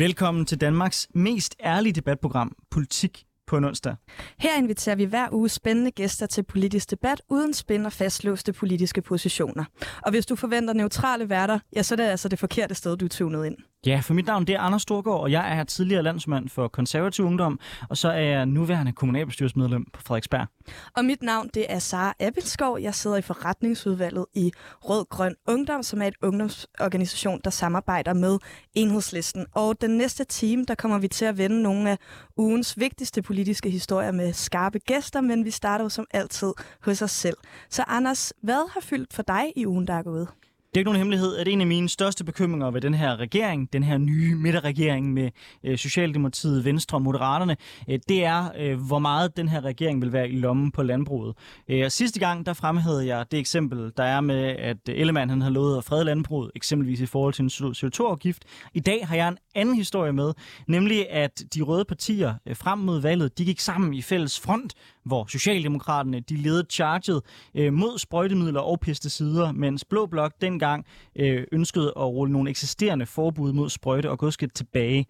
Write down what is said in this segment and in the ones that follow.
Velkommen til Danmarks mest ærlige debatprogram, Politik på en onsdag. Her inviterer vi hver uge spændende gæster til politisk debat uden spænd og fastlåste politiske positioner. Og hvis du forventer neutrale værter, ja, så er det altså det forkerte sted, du er tunet ind. Ja, for mit navn det er Anders Storgård, og jeg er tidligere landsmand for konservativ ungdom, og så er jeg nuværende kommunalbestyrelsesmedlem på Frederiksberg. Og mit navn det er Sara Appelskov. Jeg sidder i forretningsudvalget i Rød Grøn Ungdom, som er et ungdomsorganisation, der samarbejder med Enhedslisten. Og den næste time, der kommer vi til at vende nogle af ugens vigtigste politiske historier med skarpe gæster, men vi starter jo som altid hos os selv. Så Anders, hvad har fyldt for dig i ugen, der er gået? Det er ikke nogen hemmelighed, at en af mine største bekymringer ved den her regering, den her nye midterregering med øh, Socialdemokratiet, Venstre og Moderaterne, øh, det er, øh, hvor meget den her regering vil være i lommen på landbruget. Øh, og sidste gang, der fremhævede jeg det eksempel, der er med, at Ellemann han har lovet at frede landbruget, eksempelvis i forhold til en CO2-afgift. I dag har jeg en anden historie med, nemlig at de røde partier øh, frem mod valget, de gik sammen i fælles front, hvor Socialdemokraterne de ledede charget øh, mod sprøjtemidler og pesticider, mens Blå Blok dengang øh, ønskede at rulle nogle eksisterende forbud mod sprøjte og godskidt tilbage.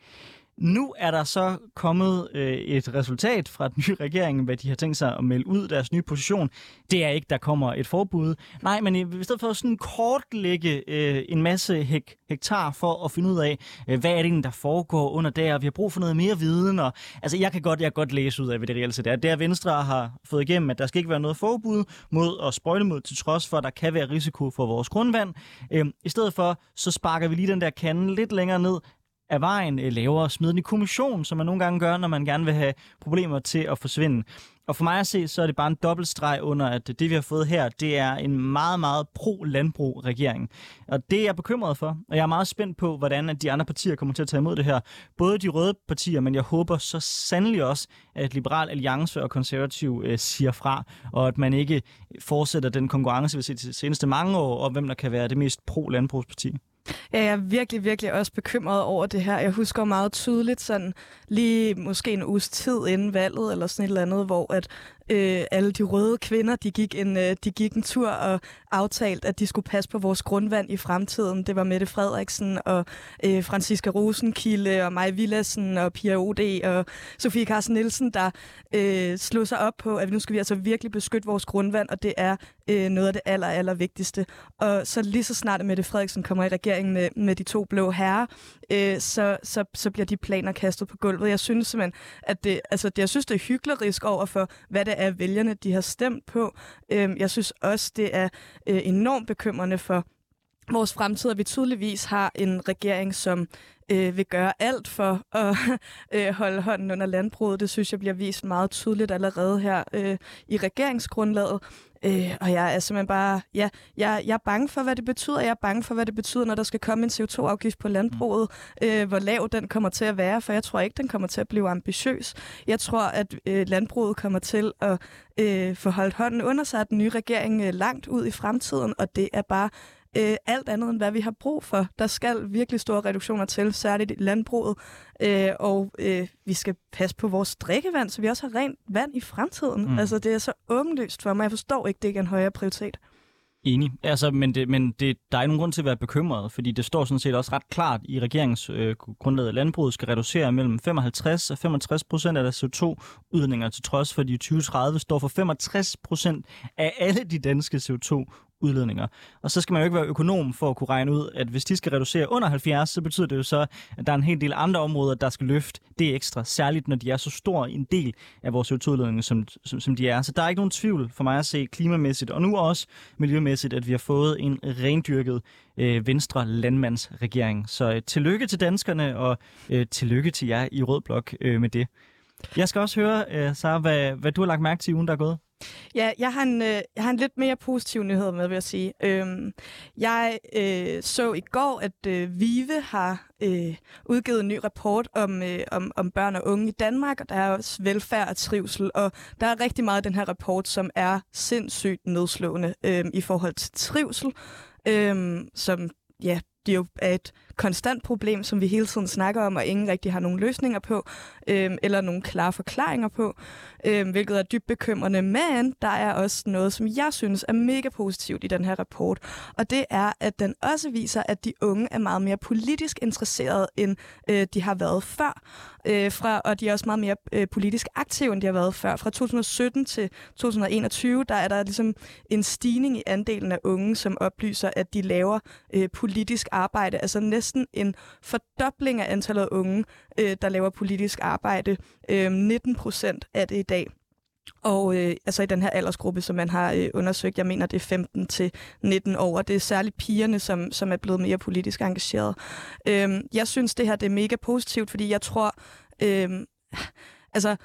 Nu er der så kommet øh, et resultat fra den nye regering, hvad de har tænkt sig at melde ud deres nye position. Det er ikke, der kommer et forbud. Nej, men i stedet for sådan kortlægge øh, en masse hek hektar for at finde ud af, øh, hvad er det, der foregår under der. og Vi har brug for noget mere viden. Og, altså, jeg kan godt, jeg kan godt læse ud af, hvad det reelt set er. Det er, Venstre har fået igennem, at der skal ikke være noget forbud mod at sprøjte mod, til trods for, at der kan være risiko for vores grundvand. Øh, I stedet for, så sparker vi lige den der kande lidt længere ned, af vejen øh, laver smiden i kommission, som man nogle gange gør, når man gerne vil have problemer til at forsvinde. Og for mig at se, så er det bare en dobbeltstreg under, at det vi har fået her, det er en meget, meget pro-landbrug-regering. Og det er jeg bekymret for, og jeg er meget spændt på, hvordan at de andre partier kommer til at tage imod det her. Både de røde partier, men jeg håber så sandelig også, at Liberal Alliance og Konservativ øh, siger fra, og at man ikke fortsætter den konkurrence, vi har set de seneste mange år, om hvem der kan være det mest pro-landbrugsparti. Ja, jeg er virkelig, virkelig også bekymret over det her. Jeg husker meget tydeligt sådan lige måske en uges tid inden valget, eller sådan et eller andet, hvor at øh, alle de røde kvinder, de gik, en, øh, de gik en tur og aftalte, at de skulle passe på vores grundvand i fremtiden. Det var Mette Frederiksen og øh, Franziska Rosenkilde og Maja Villassen og Pia O.D. og Sofie Carsten Nielsen, der øh, slog sig op på, at nu skal vi altså virkelig beskytte vores grundvand, og det er øh, noget af det aller, aller vigtigste. Og så lige så snart, at Mette Frederiksen kommer i regeringen med, med de to blå herrer, øh, så, så, så bliver de planer kastet på gulvet. Jeg synes simpelthen, at det, altså, det, jeg synes, det er hyklerisk over for, hvad det er, vælgerne de har stemt på. Øh, jeg synes også, det er øh, enormt bekymrende for vores fremtid, at vi tydeligvis har en regering, som øh, vil gøre alt for at øh, holde hånden under landbruget. Det synes jeg bliver vist meget tydeligt allerede her øh, i regeringsgrundlaget. Øh, og jeg er simpelthen bare, ja, jeg, jeg er bange for, hvad det betyder. Jeg er bange for, hvad det betyder, når der skal komme en CO2-afgift på landbruget. Øh, hvor lav den kommer til at være, for jeg tror ikke, den kommer til at blive ambitiøs. Jeg tror, at øh, landbruget kommer til at øh, få holdt hånden under sig af den nye regering øh, langt ud i fremtiden, og det er bare øh, alt andet end hvad vi har brug for. Der skal virkelig store reduktioner til, særligt i landbruget, øh, og øh, vi skal passe på vores drikkevand, så vi også har rent vand i fremtiden. Mm. Altså det er så åbenlyst for mig. Jeg forstår ikke, det ikke er en højere prioritet. Enig. Altså, men det, men det, der er ikke nogen grund til at være bekymret, fordi det står sådan set også ret klart i regeringsgrundlaget, øh, at landbruget skal reducere mellem 55 og 65 procent af deres CO2-udledninger, til trods for, at de 2030 står for 65 procent af alle de danske CO2 udledninger. Og så skal man jo ikke være økonom for at kunne regne ud, at hvis de skal reducere under 70, så betyder det jo så, at der er en hel del andre områder, der skal løfte det ekstra, særligt når de er så stor en del af vores CO2-udledninger, som, som, som de er. Så der er ikke nogen tvivl for mig at se klimamæssigt, og nu også miljømæssigt, at vi har fået en rendyrket øh, venstre landmandsregering. Så øh, tillykke til danskerne, og øh, tillykke til jer i Rød Blok øh, med det. Jeg skal også høre, øh, Sara, hvad, hvad du har lagt mærke til i ugen, der er gået. Ja, jeg har en, øh, jeg har en lidt mere positiv nyhed med, vil jeg sige. Øhm, jeg øh, så i går, at øh, Vive har øh, udgivet en ny rapport om, øh, om, om børn og unge i Danmark, og der er også velfærd og trivsel, og der er rigtig meget i den her rapport, som er sindssygt nedslående øh, i forhold til trivsel, øh, som ja, det jo er et konstant problem, som vi hele tiden snakker om, og ingen rigtig har nogen løsninger på, øh, eller nogen klare forklaringer på, øh, hvilket er dybt bekymrende. Men der er også noget, som jeg synes er mega positivt i den her rapport, og det er, at den også viser, at de unge er meget mere politisk interesserede, end øh, de har været før. Øh, fra, og de er også meget mere øh, politisk aktive, end de har været før. Fra 2017 til 2021, der er der ligesom en stigning i andelen af unge, som oplyser, at de laver øh, politisk arbejde. Altså næsten en fordobling af antallet af unge, øh, der laver politisk arbejde. Øh, 19 procent er det i dag. Og øh, altså i den her aldersgruppe, som man har øh, undersøgt, jeg mener, det er 15 til 19 år. Det er særligt pigerne, som, som er blevet mere politisk engageret. Øh, jeg synes, det her det er mega positivt, fordi jeg tror, øh, altså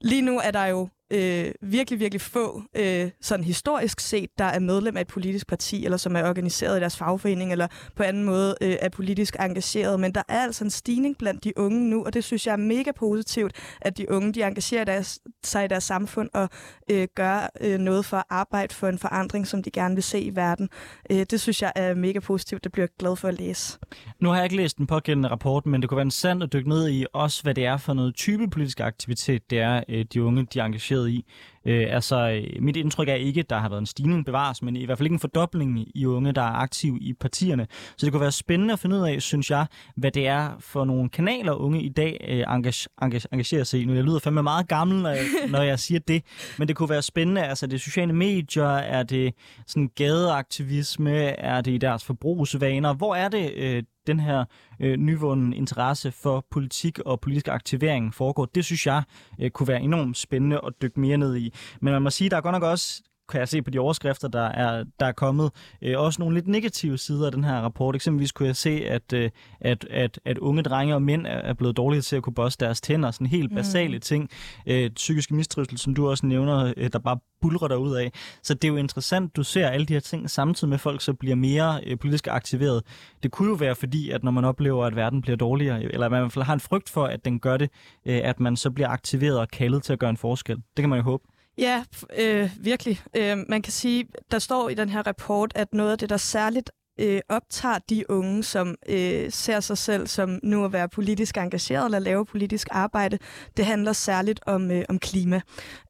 lige nu er der jo øh, virkelig, virkelig få, øh, sådan historisk set, der er medlem af et politisk parti, eller som er organiseret i deres fagforening, eller på anden måde øh, er politisk engageret. Men der er altså en stigning blandt de unge nu, og det synes jeg er mega positivt, at de unge de engagerer deres, sig i deres samfund og øh, gør øh, noget for at arbejde for en forandring, som de gerne vil se i verden. Øh, det synes jeg er mega positivt. Det bliver jeg glad for at læse. Nu har jeg ikke læst den pågældende rapport, men det kunne være interessant at dykke ned i også, hvad det er for noget type politisk aktivitet, det er, øh, de unge de engagerer interesseret i. Øh, altså, mit indtryk er ikke, at der har været en stigning bevares, men i hvert fald ikke en fordobling i unge, der er aktive i partierne. Så det kunne være spændende at finde ud af, synes jeg, hvad det er for nogle kanaler, unge i dag øh, engage, engage, engagerer sig i. Nu, jeg lyder fandme meget gammel, når jeg, når jeg siger det, men det kunne være spændende. Altså, det er sociale medier, er det sådan gadeaktivisme, er det i deres forbrugsvaner? Hvor er det, øh, den her øh, nyvundne interesse for politik og politisk aktivering foregår. Det synes jeg øh, kunne være enormt spændende at dykke mere ned i. Men man må sige, der er godt nok også kan jeg se på de overskrifter, der er, der er kommet. Øh, også nogle lidt negative sider af den her rapport. Eksempelvis kunne jeg se, at, øh, at, at, at unge drenge og mænd er blevet dårlige til at kunne bosse deres tænder. Sådan helt mm. basale mm. ting. Øh, psykisk mistrivsel, som du også nævner, øh, der bare bulrer der ud af. Så det er jo interessant, du ser alle de her ting samtidig med folk, så bliver mere øh, politisk aktiveret. Det kunne jo være fordi, at når man oplever, at verden bliver dårligere, eller at man i hvert fald har en frygt for, at den gør det, øh, at man så bliver aktiveret og kaldet til at gøre en forskel. Det kan man jo håbe. Ja, øh, virkelig. Øh, man kan sige, der står i den her rapport, at noget af det, der særligt øh, optager de unge, som øh, ser sig selv som nu at være politisk engageret eller lave politisk arbejde, det handler særligt om, øh, om klima.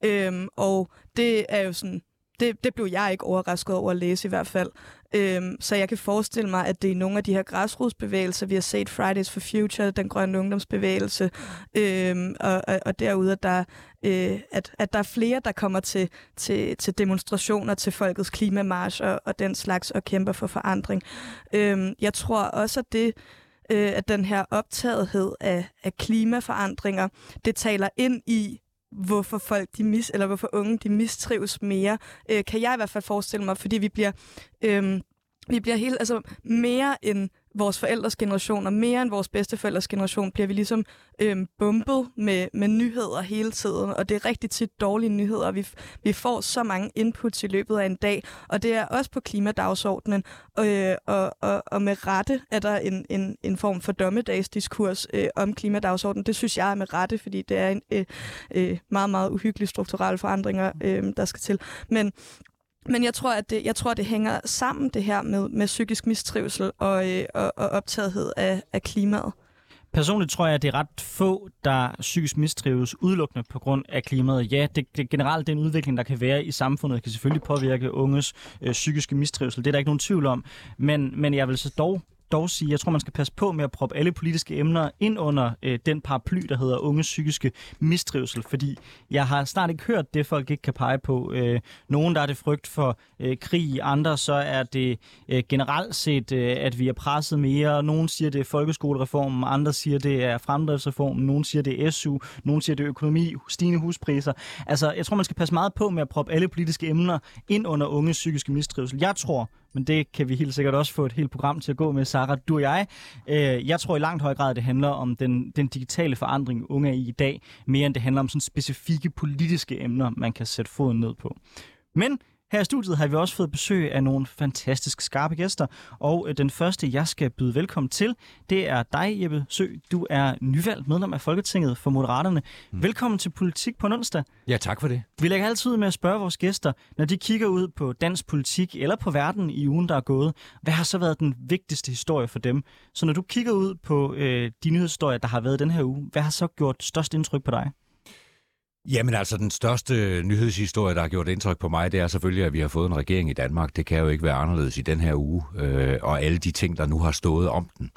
Øh, og det er jo sådan det, det blev jeg ikke overrasket over at læse i hvert fald. Øhm, så jeg kan forestille mig, at det er nogle af de her græsrodsbevægelser, vi har set Fridays for Future, den grønne ungdomsbevægelse, øhm, og, og, og derude, at der, øh, at, at der er flere, der kommer til, til, til demonstrationer, til Folkets Klimamarsch og, og den slags, og kæmper for forandring. Øhm, jeg tror også, at det øh, at den her optagethed af, af klimaforandringer, det taler ind i hvorfor folk de mis, eller hvorfor unge de mistrives mere, øh, kan jeg i hvert fald forestille mig, fordi vi bliver, øh, vi bliver helt, altså mere end vores forældres generation, og mere end vores bedsteforældres generation, bliver vi ligesom øhm, bumpet med, med nyheder hele tiden, og det er rigtig tit dårlige nyheder. Vi, vi får så mange inputs i løbet af en dag, og det er også på klimadagsordenen, øh, og, og, og med rette er der en, en, en form for dommedagsdiskurs øh, om klimadagsordenen. Det synes jeg er med rette, fordi det er en øh, øh, meget, meget uhyggelig strukturelle forandringer, øh, der skal til. Men men jeg tror, at det, jeg tror, det hænger sammen, det her med, med psykisk mistrivsel og, øh, og, og optagethed af, af klimaet. Personligt tror jeg, at det er ret få, der psykisk mistrives udelukkende på grund af klimaet. Ja, det, det generelt den udvikling, der kan være i samfundet, kan selvfølgelig påvirke unges øh, psykiske mistrivsel. Det er der ikke nogen tvivl om. Men, men jeg vil så dog dog sige, jeg tror, man skal passe på med at proppe alle politiske emner ind under øh, den paraply, der hedder unge psykiske mistrivsel, fordi jeg har snart ikke hørt det, folk ikke kan pege på. Øh, nogen, der er det frygt for øh, krig, andre så er det øh, generelt set, øh, at vi er presset mere. Nogen siger, det er folkeskolereformen, andre siger, det er fremdriftsreformen, nogen siger, det er SU, nogen siger, det er økonomi, stigende huspriser. Altså, jeg tror, man skal passe meget på med at proppe alle politiske emner ind under unge psykiske mistrivsel. Jeg tror, men det kan vi helt sikkert også få et helt program til at gå med, Sarah, du og jeg. Øh, jeg tror i langt høj grad, det handler om den, den digitale forandring, unge er i i dag, mere end det handler om sådan specifikke politiske emner, man kan sætte foden ned på. Men her i studiet har vi også fået besøg af nogle fantastisk skarpe gæster, og øh, den første, jeg skal byde velkommen til, det er dig, Jeppe Sø. Du er nyvalgt medlem af Folketinget for Moderaterne. Mm. Velkommen til Politik på onsdag. Ja, tak for det. Vi lægger altid med at spørge vores gæster, når de kigger ud på dansk politik eller på verden i ugen, der er gået, hvad har så været den vigtigste historie for dem? Så når du kigger ud på øh, de nyhedshistorier, der har været den her uge, hvad har så gjort størst indtryk på dig? Jamen altså, den største nyhedshistorie, der har gjort indtryk på mig, det er selvfølgelig, at vi har fået en regering i Danmark. Det kan jo ikke være anderledes i den her uge, øh, og alle de ting, der nu har stået om den.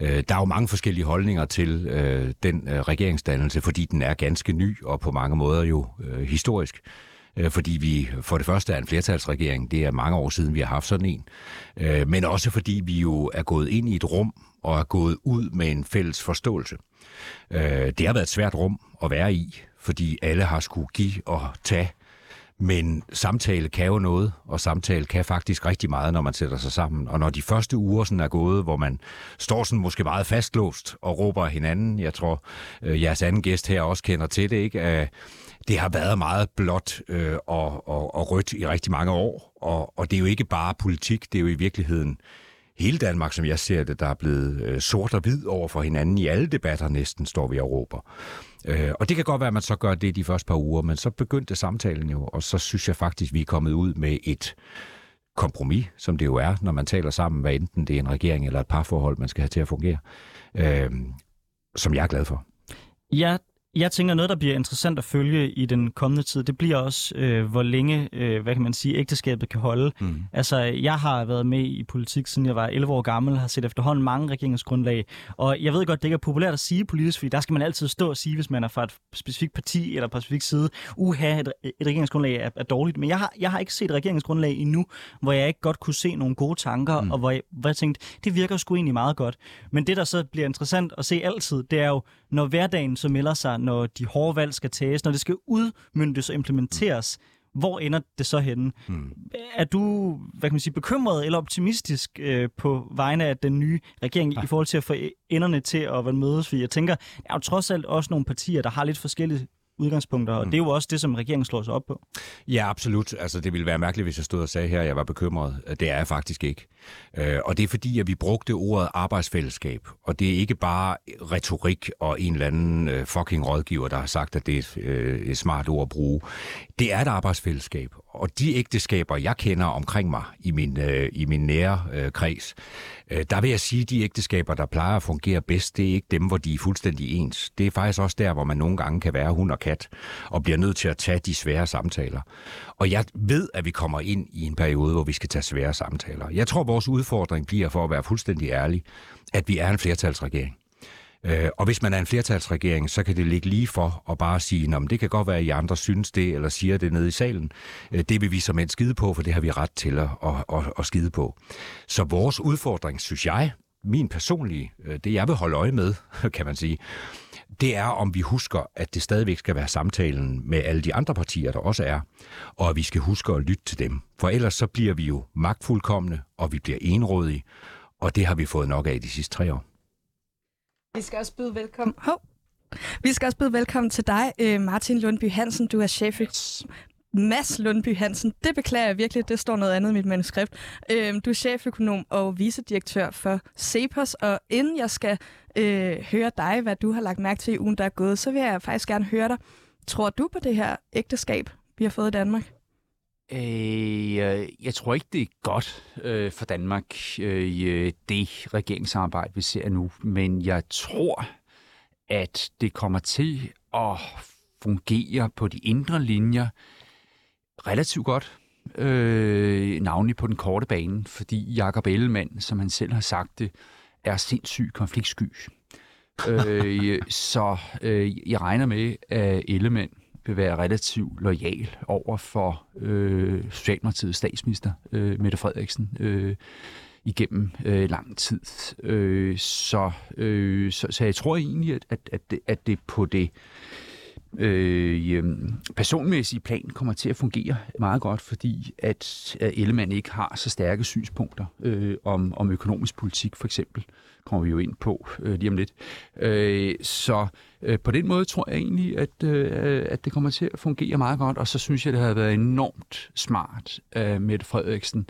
Øh, der er jo mange forskellige holdninger til øh, den øh, regeringsdannelse, fordi den er ganske ny, og på mange måder jo øh, historisk øh, fordi vi for det første er en flertalsregering. Det er mange år siden, vi har haft sådan en. Øh, men også fordi vi jo er gået ind i et rum og er gået ud med en fælles forståelse. Øh, det har været et svært rum at være i, fordi alle har skulle give og tage. Men samtale kan jo noget, og samtale kan faktisk rigtig meget, når man sætter sig sammen. Og når de første uger sådan er gået, hvor man står sådan måske meget fastlåst og råber hinanden, jeg tror, øh, jeres anden gæst her også kender til det, ikke? Øh, det har været meget blåt øh, og, og, og rødt i rigtig mange år, og, og det er jo ikke bare politik, det er jo i virkeligheden hele Danmark, som jeg ser det, der er blevet øh, sort og hvid over for hinanden i alle debatter næsten, står vi og råber. Øh, og det kan godt være, at man så gør det de første par uger, men så begyndte samtalen jo, og så synes jeg faktisk, vi er kommet ud med et kompromis, som det jo er, når man taler sammen, hvad enten det er en regering eller et parforhold, man skal have til at fungere, øh, som jeg er glad for. Ja, jeg tænker, noget, der bliver interessant at følge i den kommende tid, det bliver også, øh, hvor længe, øh, hvad kan man sige, ægteskabet kan holde. Mm. Altså, jeg har været med i politik, siden jeg var 11 år gammel, har set efterhånden mange regeringsgrundlag, og jeg ved godt, det ikke er populært at sige politisk, fordi der skal man altid stå og sige, hvis man er fra et specifikt parti eller på et specifikt side, uha, et, et regeringsgrundlag er, er dårligt. Men jeg har, jeg har ikke set et regeringsgrundlag endnu, hvor jeg ikke godt kunne se nogle gode tanker, mm. og hvor jeg, hvor jeg tænkte, det virker sgu egentlig meget godt. Men det, der så bliver interessant at se altid, det er jo, når hverdagen så melder sig, når de hårde valg skal tages, når det skal udmyndtes og implementeres, mm. hvor ender det så henne? Mm. Er du hvad kan man sige, bekymret eller optimistisk øh, på vegne af den nye regering ja. i forhold til at få enderne til at være mødes? Fordi jeg tænker, der er jo trods alt også nogle partier, der har lidt forskellige udgangspunkter, og mm. det er jo også det, som regeringen slår sig op på. Ja, absolut. Altså, det ville være mærkeligt, hvis jeg stod og sagde her, at jeg var bekymret. Det er jeg faktisk ikke. Øh, og det er fordi, at vi brugte ordet arbejdsfællesskab, og det er ikke bare retorik og en eller anden øh, fucking rådgiver, der har sagt, at det er et, øh, et smart ord at bruge. Det er et arbejdsfællesskab, og de ægteskaber, jeg kender omkring mig i min, øh, i min nære øh, kreds, øh, der vil jeg sige, at de ægteskaber, der plejer at fungere bedst, det er ikke dem, hvor de er fuldstændig ens. Det er faktisk også der, hvor man nogle gange kan være hund og kat, og bliver nødt til at tage de svære samtaler. Og jeg ved, at vi kommer ind i en periode, hvor vi skal tage svære samtaler. Jeg tror, vores udfordring bliver, for at være fuldstændig ærlig, at vi er en flertalsregering. Øh, og hvis man er en flertalsregering, så kan det ligge lige for at bare sige, at det kan godt være, at I andre synes det, eller siger det nede i salen. Øh, det vil vi som en skide på, for det har vi ret til at, at, at, at skide på. Så vores udfordring, synes jeg, min personlige, øh, det jeg vil holde øje med, kan man sige, det er, om vi husker, at det stadigvæk skal være samtalen med alle de andre partier, der også er, og at vi skal huske at lytte til dem. For ellers så bliver vi jo magtfuldkommende, og vi bliver enrådige, og det har vi fået nok af de sidste tre år. Vi skal også byde velkommen. Hov. Vi skal også byde velkommen til dig, øh, Martin Lundby Hansen. Du er chef Mads Lundby Hansen. Det beklager jeg virkelig, det står noget andet i mit manuskript. Øh, du er cheføkonom og vicedirektør for Cepos, og inden jeg skal øh, høre dig, hvad du har lagt mærke til i ugen, der er gået, så vil jeg faktisk gerne høre dig. Tror du på det her ægteskab, vi har fået i Danmark? Øh, jeg tror ikke, det er godt øh, for Danmark, øh, det regeringssamarbejde, vi ser nu. Men jeg tror, at det kommer til at fungere på de indre linjer relativt godt. Øh, navnlig på den korte bane, fordi Jakob Ellemann, som han selv har sagt det, er sindssygt konfliktsky. øh, så øh, jeg regner med, at Ellemann vil være relativt lojal over for øh, Socialdemokratiets statsminister, øh, Mette Frederiksen, øh, igennem øh, lang tid. Øh, så, øh, så, så jeg tror egentlig, at, at, at, det, at det på det øh, øhm, personmæssige plan kommer til at fungere meget godt, fordi at, Ellemann ikke har så stærke synspunkter øh, om, om økonomisk politik for eksempel. kommer vi jo ind på øh, lige om lidt. Øh, så øh, på den måde tror jeg egentlig, at, øh, at det kommer til at fungere meget godt, og så synes jeg, det har været enormt smart af Mette Frederiksen,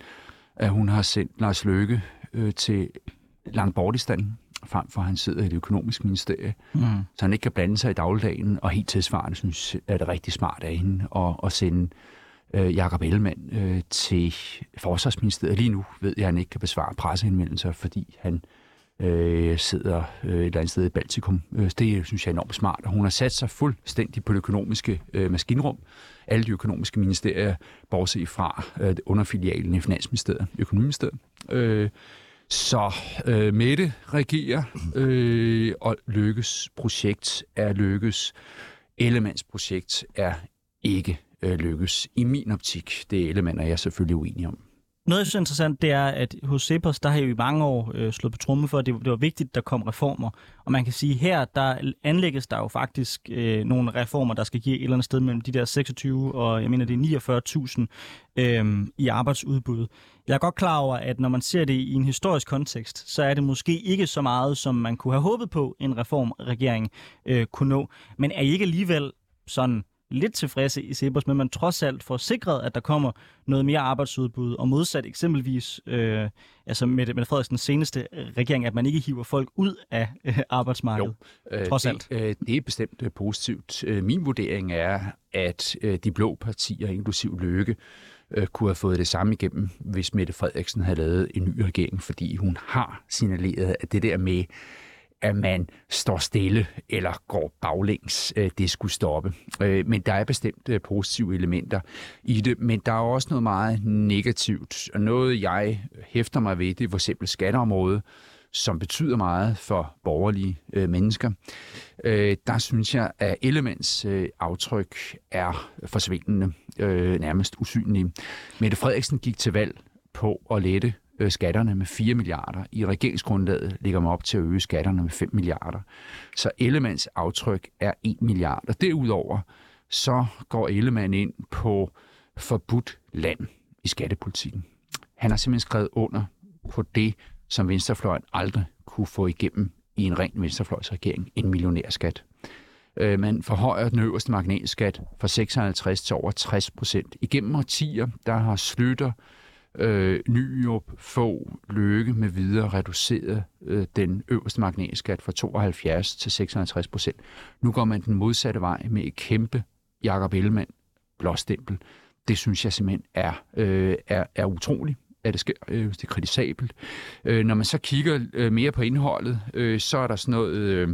at hun har sendt Lars Løkke øh, til Langbordistan, frem for at han sidder i det økonomiske ministerie, mm. så han ikke kan blande sig i dagligdagen, og helt tilsvarende synes er det rigtig smart af hende at, at sende øh, Jakob Ellemann øh, til Forsvarsministeriet. Lige nu ved jeg, at han ikke kan besvare presseindmeldelser, fordi han øh, sidder øh, et eller andet sted i Baltikum. Øh, det synes jeg er enormt smart, og hun har sat sig fuldstændig på det økonomiske øh, maskinrum. Alle de økonomiske ministerier, bortset fra øh, underfilialen i Finansministeriet, Økonomiministeriet. Øh, så øh, Mette regerer, øh, og Lykkes projekt er Lykkes. Ellemands projekt er ikke øh, Lykkes. I min optik, det Ellemann er jeg selvfølgelig uenig om. Noget, jeg synes er interessant, det er, at hos Cepos, der har jo i mange år øh, slået på tromme for, at det, det var vigtigt, at der kom reformer. Og man kan sige, her der anlægges der jo faktisk øh, nogle reformer, der skal give et eller andet sted mellem de der 26 og jeg mener, det er 49.000 øh, i arbejdsudbud. Jeg er godt klar over, at når man ser det i en historisk kontekst, så er det måske ikke så meget, som man kunne have håbet på, en reformregering øh, kunne nå. Men er I ikke alligevel sådan lidt tilfredse i Cepos, men man trods alt får sikret, at der kommer noget mere arbejdsudbud, og modsat eksempelvis øh, altså med, med Frederiksens seneste regering, at man ikke hiver folk ud af øh, arbejdsmarkedet, jo, øh, trods alt. Det, øh, det er bestemt øh, positivt. Øh, min vurdering er, at øh, de blå partier, inklusiv Løkke, øh, kunne have fået det samme igennem, hvis Mette Frederiksen havde lavet en ny regering, fordi hun har signaleret, at det der med, at man står stille eller går baglæns, øh, det skulle stoppe. Øh, men der er bestemt øh, positive elementer i det, men der er også noget meget negativt, og noget jeg hæfter mig ved, det er for eksempel skatteområdet, som betyder meget for borgerlige øh, mennesker. Øh, der synes jeg, at Elements øh, aftryk er forsvindende, øh, nærmest usynlige. Mette Frederiksen gik til valg på at lette øh, skatterne med 4 milliarder. I regeringsgrundlaget ligger man op til at øge skatterne med 5 milliarder. Så Ellemands aftryk er 1 milliard. Og derudover så går Ellemann ind på forbudt land i skattepolitikken. Han har simpelthen skrevet under på det, som Venstrefløjen aldrig kunne få igennem i en ren venstrefløjsregering, en millionærskat. Øh, man forhøjer den øverste marginalskat fra 56 til over 60 procent. Igennem årtier, der har Slytter, øh, Nyrup, få Løkke med videre reduceret øh, den øverste marginalskat fra 72 til 56 procent. Nu går man den modsatte vej med et kæmpe Jakob Ellemann blåstempel. Det synes jeg simpelthen er, øh, er, er utroligt at det sker, øh, det er kritisabelt. Øh, når man så kigger øh, mere på indholdet, øh, så er der sådan noget... Øh,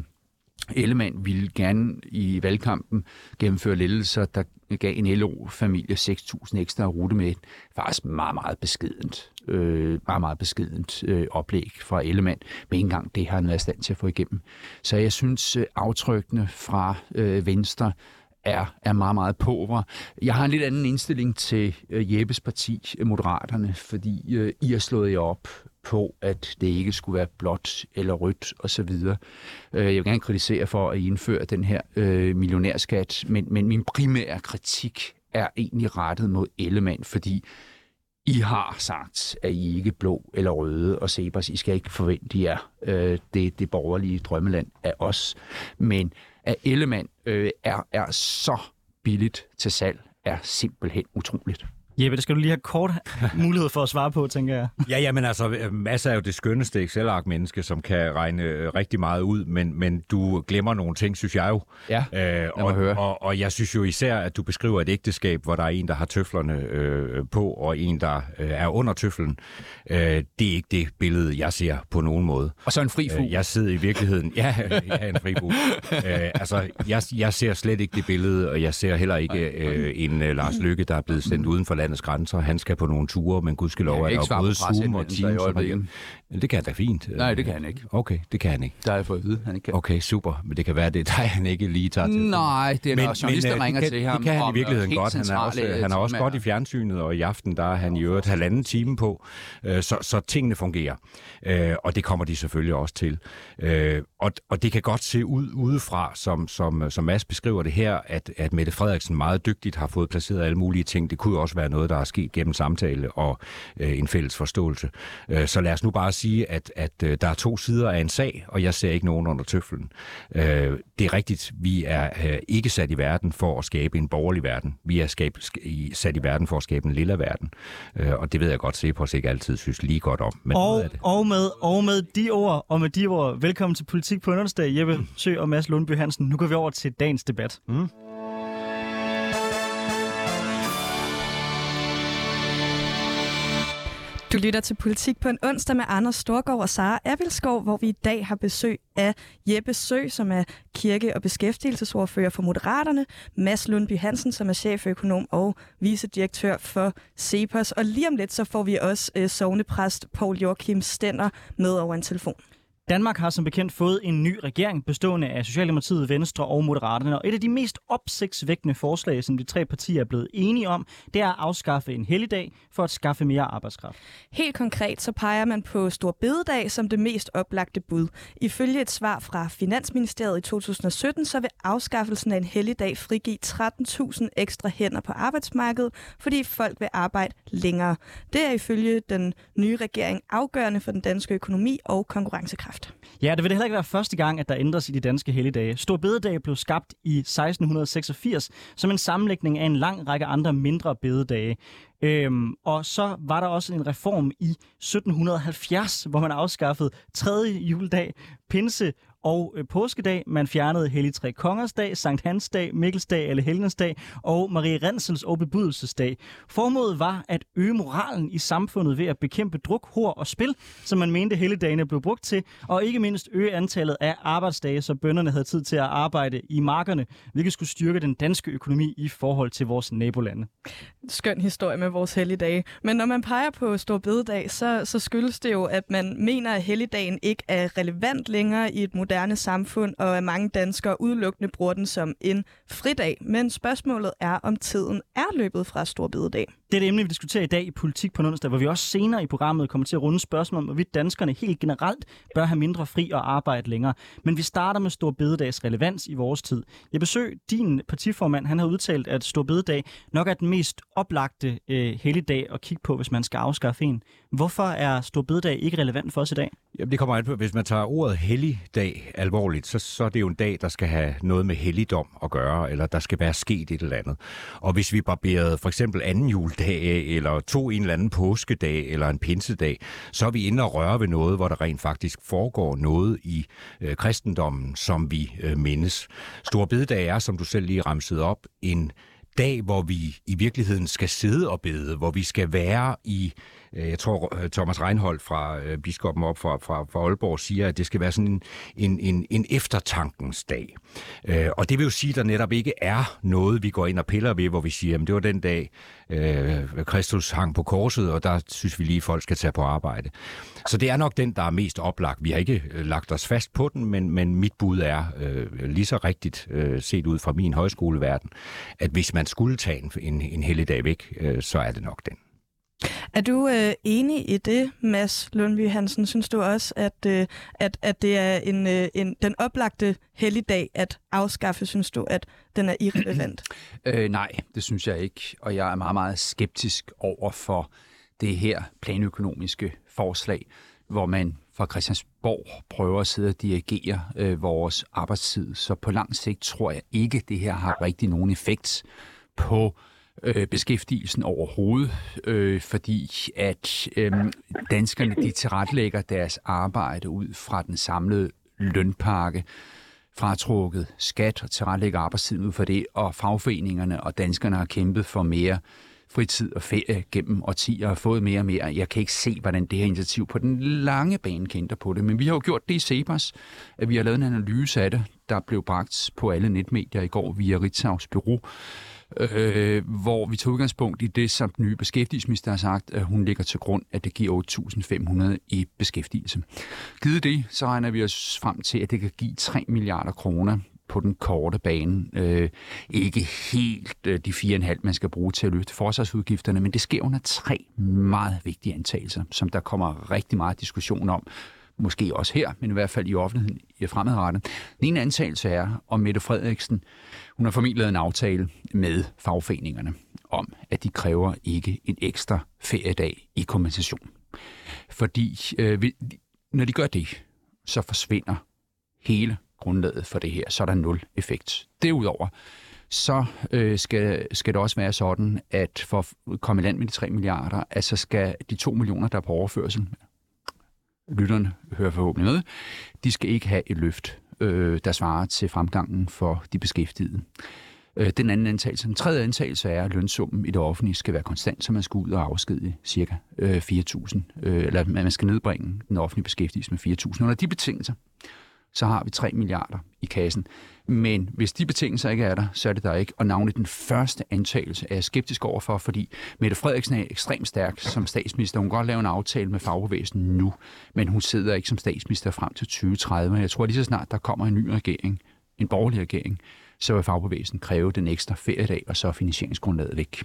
Ellemann ville gerne i valgkampen gennemføre lettelser, der gav en LO-familie 6.000 ekstra rute med. Faktisk meget, meget beskedent, øh, meget, meget beskedent øh, oplæg fra Ellemann. Men ikke engang det har han været i stand til at få igennem. Så jeg synes, øh, aftrykkene fra øh, Venstre er, er meget, meget pover. Jeg har en lidt anden indstilling til øh, Jeppes parti, Moderaterne, fordi øh, I har slået jer op på, at det ikke skulle være blåt eller rødt osv. Øh, jeg vil gerne kritisere for at indføre den her øh, millionærskat, men, men min primære kritik er egentlig rettet mod Ellemann, fordi I har sagt, at I ikke er blå eller røde, og Sebers, I skal ikke forvente jer øh, det, det borgerlige drømmeland af os. Men at Ellemann øh, er, er så billigt til salg, er simpelthen utroligt. Jeppe, det skal du lige have kort mulighed for at svare på, tænker jeg. ja, ja, men altså, masser er jo det skønneste Excel-ark-menneske, som kan regne øh, rigtig meget ud, men, men du glemmer nogle ting, synes jeg jo. Ja, øh, og, høre. Og, og jeg synes jo især, at du beskriver et ægteskab, hvor der er en, der har tøflerne øh, på, og en, der øh, er under tøflen. Øh, det er ikke det billede, jeg ser på nogen måde. Og så en fri fugl. Øh, jeg sidder i virkeligheden... Ja, ja en fri fugl. øh, altså, jeg, jeg ser slet ikke det billede, og jeg ser heller ikke øh, en øh, Lars Lykke, der er blevet sendt uden for landets grænser. Han skal på nogle ture, men gudskelov er der både Zoom og Teams. Det kan han da fint. Nej, det kan han ikke. Okay, det kan han ikke. Der har jeg fået at vide, han ikke kan. Okay, super. Men det kan være, det er dig, han ikke lige tager til. Nej, det er men, journalister men, øh, ringer kan, til ham. Det kan han i virkeligheden godt. Han er også, han er også godt i fjernsynet, og i aften der er han i øvrigt halvanden time på, øh, så, så tingene fungerer. Øh, og det kommer de selvfølgelig også til. Og, og det kan godt se ud udefra, som, som, som Mads beskriver det her, at, at Mette Frederiksen meget dygtigt har fået placeret alle mulige ting. Det kunne jo også være noget, der er sket gennem samtale og øh, en fælles forståelse. Øh, så lad os nu bare sige, at, at øh, der er to sider af en sag, og jeg ser ikke nogen under tøflen. Øh, det er rigtigt, vi er øh, ikke sat i verden for at skabe en borgerlig verden. Vi er skab, sk- sat i verden for at skabe en lille verden. Øh, og det ved jeg godt, Cepos ikke altid synes lige godt om. Men og, og, med, og med de ord, og med de ord, velkommen til Politik på en onsdag, Jeppe mm. Sø og Mads Lundby Hansen. Nu går vi over til dagens debat. Mm. Du lytter til Politik på en onsdag med Anders Storgård og Sara Avilskov, hvor vi i dag har besøg af Jeppe Sø, som er kirke- og beskæftigelsesordfører for Moderaterne, Mads Lundby Hansen, som er cheføkonom og vicedirektør for CEPOS, og lige om lidt så får vi også øh, sovnepræst Paul Joachim Stender med over en telefon. Danmark har som bekendt fået en ny regering bestående af Socialdemokratiet, Venstre og Moderaterne. Og et af de mest opsigtsvækkende forslag, som de tre partier er blevet enige om, det er at afskaffe en helligdag for at skaffe mere arbejdskraft. Helt konkret så peger man på Stor Bededag som det mest oplagte bud. Ifølge et svar fra Finansministeriet i 2017, så vil afskaffelsen af en helligdag frigive 13.000 ekstra hænder på arbejdsmarkedet, fordi folk vil arbejde længere. Det er ifølge den nye regering afgørende for den danske økonomi og konkurrencekraft kræft. Ja, det vil heller ikke være første gang, at der ændres i de danske helligdage. Stor bededag blev skabt i 1686 som en sammenlægning af en lang række andre mindre bededage. Øhm, og så var der også en reform i 1770, hvor man afskaffede tredje juledag, pinse og øh, påskedag. Man fjernede Hellig Tre Kongers dag, Sankt Hans dag, Mikkelsdag eller Helgens dag og Marie Rensels og bebudelsesdag. Formålet var at øge moralen i samfundet ved at bekæmpe druk, hår og spil, som man mente helligdagene blev brugt til, og ikke mindst øge antallet af arbejdsdage, så bønderne havde tid til at arbejde i markerne, hvilket skulle styrke den danske økonomi i forhold til vores nabolande. Skøn historie med vores helligdage. Men når man peger på Stor Bededag, så, så skyldes det jo, at man mener, at helligdagen ikke er relevant længere i et moderne moderne samfund, og at mange danskere udelukkende bruger den som en fridag. Men spørgsmålet er, om tiden er løbet fra Storbededag. Det er det emne, vi diskuterer i dag i Politik på onsdag, hvor vi også senere i programmet kommer til at runde spørgsmål om, hvorvidt danskerne helt generelt bør have mindre fri og arbejde længere. Men vi starter med Stor Bededags relevans i vores tid. Jeg besøg din partiformand, han har udtalt, at Stor Bededag nok er den mest oplagte øh, helligdag at kigge på, hvis man skal afskaffe en. Hvorfor er Stor Bededag ikke relevant for os i dag? Jamen, det kommer an på, hvis man tager ordet helligdag alvorligt, så, så er det jo en dag, der skal have noget med helligdom at gøre, eller der skal være sket et eller andet. Og hvis vi barberede for eksempel anden juledag, eller to en eller anden påskedag, eller en pinsedag, så er vi inde og røre ved noget, hvor der rent faktisk foregår noget i øh, kristendommen, som vi øh, mindes. Stor bededag er, som du selv lige ramsede op, en dag, hvor vi i virkeligheden skal sidde og bede, hvor vi skal være i Øh, jeg tror, øh, Thomas Reinhold fra øh, biskoppen op fra, fra, fra Aalborg siger, at det skal være sådan en, en, en, en eftertankens dag. Og det vil jo sige, at der netop ikke er noget, vi går ind og piller ved, hvor vi siger, at det var den dag, Kristus hang på korset, og der synes vi lige, at folk skal tage på arbejde. Så det er nok den, der er mest oplagt. Vi har ikke lagt os fast på den, men, men mit bud er øh, lige så rigtigt øh, set ud fra min højskoleverden, at hvis man skulle tage en, en, en helligdag væk, øh, så er det nok den. Er du øh, enig i det, Mads Lundby Hansen? Synes du også, at, øh, at, at det er en, øh, en, den oplagte helligdag at afskaffe? Synes du, at den er irrelevant? øh, nej, det synes jeg ikke. Og jeg er meget, meget skeptisk over for det her planøkonomiske forslag, hvor man fra Christiansborg prøver at sidde og dirigere øh, vores arbejdstid. Så på lang sigt tror jeg ikke, det her har rigtig nogen effekt på øh, øh, beskæftigelsen overhovedet, øh, fordi at øh, danskerne de tilrettelægger deres arbejde ud fra den samlede lønpakke, fratrukket skat og tilrettelægger arbejdstiden ud for det, og fagforeningerne og danskerne har kæmpet for mere fritid og ferie gennem årtier og fået mere og mere. Jeg kan ikke se, hvordan det her initiativ på den lange bane kender på det, men vi har jo gjort det i Sebers, at vi har lavet en analyse af det, der blev bragt på alle netmedier i går via Ritzaus Bureau, øh, hvor vi tog udgangspunkt i det, som den nye beskæftigelsesminister har sagt, at hun ligger til grund, at det giver 8.500 i beskæftigelse. Givet det, så regner vi os frem til, at det kan give 3 milliarder kroner på den korte bane. Øh, ikke helt øh, de 4,5, man skal bruge til at løfte forsvarsudgifterne, men det sker under tre meget vigtige antagelser, som der kommer rigtig meget diskussion om. Måske også her, men i hvert fald i offentligheden i fremadrettet. Den ene antagelse er, om Mette Frederiksen, hun har formentlig en aftale med fagforeningerne om, at de kræver ikke en ekstra feriedag i kompensation. Fordi øh, når de gør det, så forsvinder hele grundlaget for det her, så er der nul effekt. Derudover, så øh, skal, skal det også være sådan, at for at komme i land med de 3 milliarder, altså skal de 2 millioner, der er på overførsel, lytterne hører forhåbentlig med, de skal ikke have et løft, øh, der svarer til fremgangen for de beskæftigede. Øh, den anden antagelse. Den tredje antagelse er, at lønsummen i det offentlige skal være konstant, så man skal ud og afskedige cirka øh, 4.000, øh, eller man skal nedbringe den offentlige beskæftigelse med 4.000. Under de betingelser, så har vi 3 milliarder i kassen. Men hvis de betingelser ikke er der, så er det der ikke. Og navnet den første antagelse er jeg skeptisk overfor, fordi Mette Frederiksen er ekstremt stærk som statsminister. Hun kan godt lave en aftale med fagbevægelsen nu, men hun sidder ikke som statsminister frem til 2030. Jeg tror lige så snart, der kommer en ny regering, en borgerlig regering, så vil fagbevægelsen kræve den ekstra feriedag, og så er finansieringsgrundlaget væk.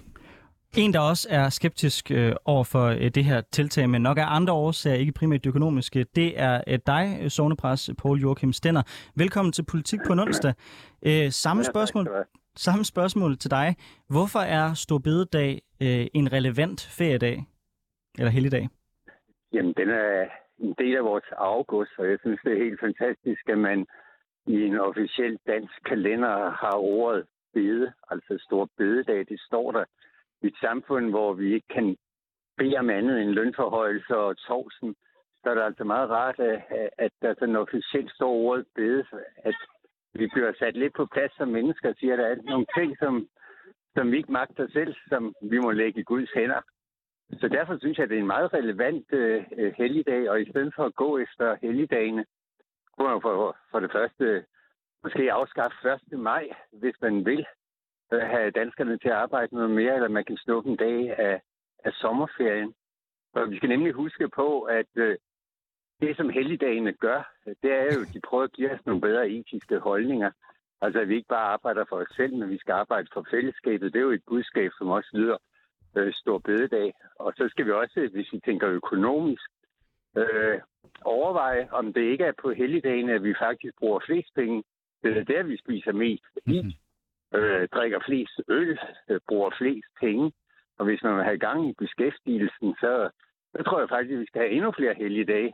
En, der også er skeptisk øh, over for øh, det her tiltag, men nok af andre årsager, ikke primært det økonomiske, det er øh, dig, sovnepræs Poul Joachim Stenner. Velkommen til Politik på onsdag. Øh, samme, spørgsmål, samme spørgsmål til dig. Hvorfor er Stor Bededag øh, en relevant feriedag? Eller helligdag? Jamen, den er en del af vores afgås, og jeg synes, det er helt fantastisk, at man i en officiel dansk kalender har ordet bede, altså Stor Bededag, det står der et samfund, hvor vi ikke kan bede om andet end lønforhøjelse og tovsen, så er det altså meget rart, at at der sådan officielt står ordet bedes, at vi bliver sat lidt på plads som mennesker og siger, at der er nogle ting, som, som vi ikke magter selv, som vi må lægge i Guds hænder. Så derfor synes jeg, at det er en meget relevant øh, helligdag, og i stedet for at gå efter helligdagene, kunne man for, for det første måske afskaffe 1. maj, hvis man vil have danskerne til at arbejde noget mere, eller man kan snuppe en dag af, af sommerferien. Og vi skal nemlig huske på, at øh, det, som helligdagene gør, det er jo, at de prøver at give os nogle bedre etiske holdninger. Altså, at vi ikke bare arbejder for os selv, men vi skal arbejde for fællesskabet. Det er jo et budskab, som også lyder øh, stor bededag. Og så skal vi også, hvis vi tænker økonomisk, øh, overveje, om det ikke er på helligdagen, at vi faktisk bruger flest penge. Det er der, vi spiser mest i. Øh, drikker flest øl, øh, bruger flest penge. Og hvis man vil have gang i beskæftigelsen, så, så tror jeg faktisk, at vi skal have endnu flere helgedage.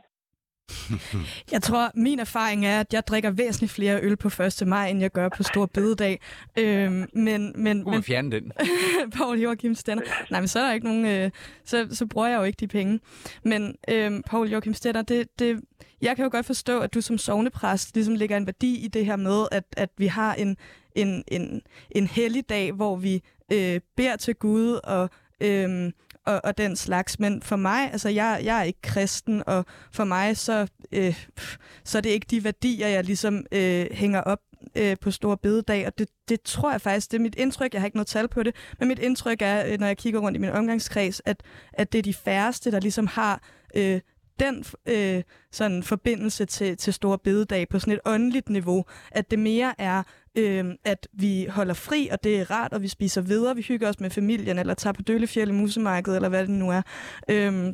Jeg tror, min erfaring er, at jeg drikker væsentligt flere øl på 1. maj, end jeg gør på Stor Bededag. Øhm, men, men, men fjerne den. Paul Joachim Stenner. Nej, men så er der ikke nogen... Øh, så, så bruger jeg jo ikke de penge. Men øhm, Paul Joachim Stenner, det, det, jeg kan jo godt forstå, at du som sovnepræst ligesom lægger en værdi i det her med, at, at vi har en, en, en, en hellig dag, hvor vi øh, beder til Gud og... Øh, og, og den slags. Men for mig, altså jeg, jeg er ikke kristen, og for mig, så, øh, så er det ikke de værdier, jeg ligesom øh, hænger op øh, på Store Bededag, og det, det tror jeg faktisk, det er mit indtryk, jeg har ikke noget tal på det, men mit indtryk er, øh, når jeg kigger rundt i min omgangskreds, at, at det er de færreste, der ligesom har øh, den øh, sådan forbindelse til, til Store Bededag på sådan et åndeligt niveau, at det mere er, øh, at vi holder fri, og det er rart, og vi spiser videre, vi hygger os med familien, eller tager på Døllefjell i Musemarkedet, eller hvad det nu er. Øh,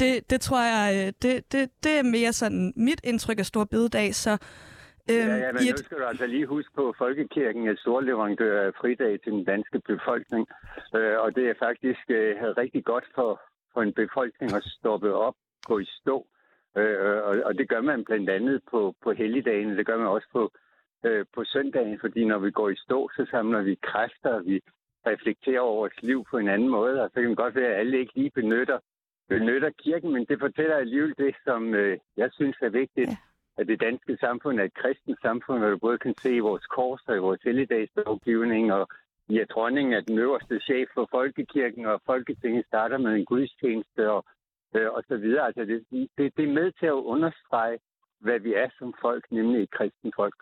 det, det tror jeg, øh, det, det, det er mere sådan mit indtryk af Store Bededag, så Øhm, ja, ja, men nu skal du altså lige huske på, Folkekirken er storleverandør af fridag til den danske befolkning. Øh, og det er faktisk øh, rigtig godt for, for en befolkning at stoppe op gå i stå. Øh, og, og det gør man blandt andet på, på helligdagen, det gør man også på, øh, på søndagen, fordi når vi går i stå, så samler vi kræfter, og vi reflekterer over vores liv på en anden måde, og så kan det godt være, at alle ikke lige benytter, benytter kirken, men det fortæller alligevel det, som øh, jeg synes er vigtigt, ja. at det danske samfund er et kristent samfund, hvor du både kan se i vores kors og i vores helligdagslovgivning, og i at dronningen er den øverste chef for Folkekirken, og Folketinget starter med en gudstjeneste, og øh, og så videre. Altså det, det, det er med til at understrege, hvad vi er som folk, nemlig et kristen folk.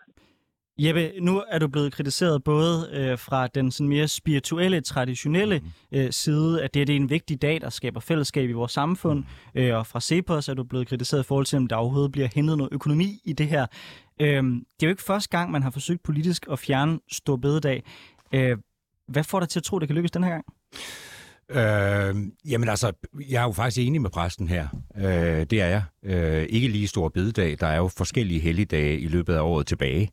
Jeppe, nu er du blevet kritiseret både øh, fra den sådan mere spirituelle, traditionelle Mhm. øh, side, at det, det er en vigtig dag, der skaber fællesskab i vores samfund, øh, og fra Cepos er du blevet kritiseret i forhold til, om der overhovedet bliver hentet noget økonomi i det her. Øh, det er jo ikke første gang, man har forsøgt politisk at fjerne Stor Bededag. Øh, hvad får dig til at tro, det kan lykkes den her gang? Øh, jamen altså, jeg er jo faktisk enig med præsten her. Øh, det er jeg. Øh, ikke lige stor bededag. Der er jo forskellige helligdage i løbet af året tilbage.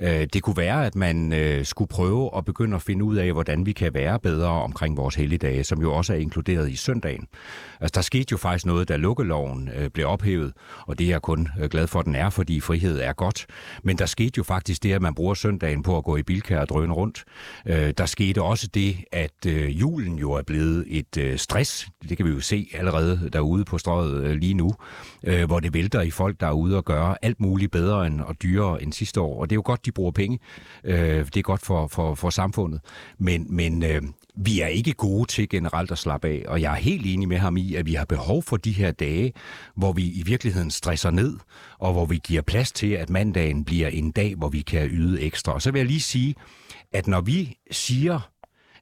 Øh, det kunne være, at man øh, skulle prøve at begynde at finde ud af, hvordan vi kan være bedre omkring vores helligdage, som jo også er inkluderet i søndagen. Altså, der skete jo faktisk noget, da lukkeloven øh, blev ophævet, og det er jeg kun øh, glad for, at den er, fordi frihed er godt. Men der skete jo faktisk det, at man bruger søndagen på at gå i bilkær og drøne rundt. Øh, der skete også det, at øh, julen jo er blevet et øh, stress. Det kan vi jo se allerede derude på strøget øh, lige nu, øh, hvor det vælter i folk, der er ude og gøre alt muligt bedre end, og dyrere end sidste år. Og det er jo godt, de bruger penge. Øh, det er godt for, for, for samfundet. Men, men øh, vi er ikke gode til generelt at slappe af, og jeg er helt enig med ham i, at vi har behov for de her dage, hvor vi i virkeligheden stresser ned, og hvor vi giver plads til, at mandagen bliver en dag, hvor vi kan yde ekstra. Og så vil jeg lige sige, at når vi siger,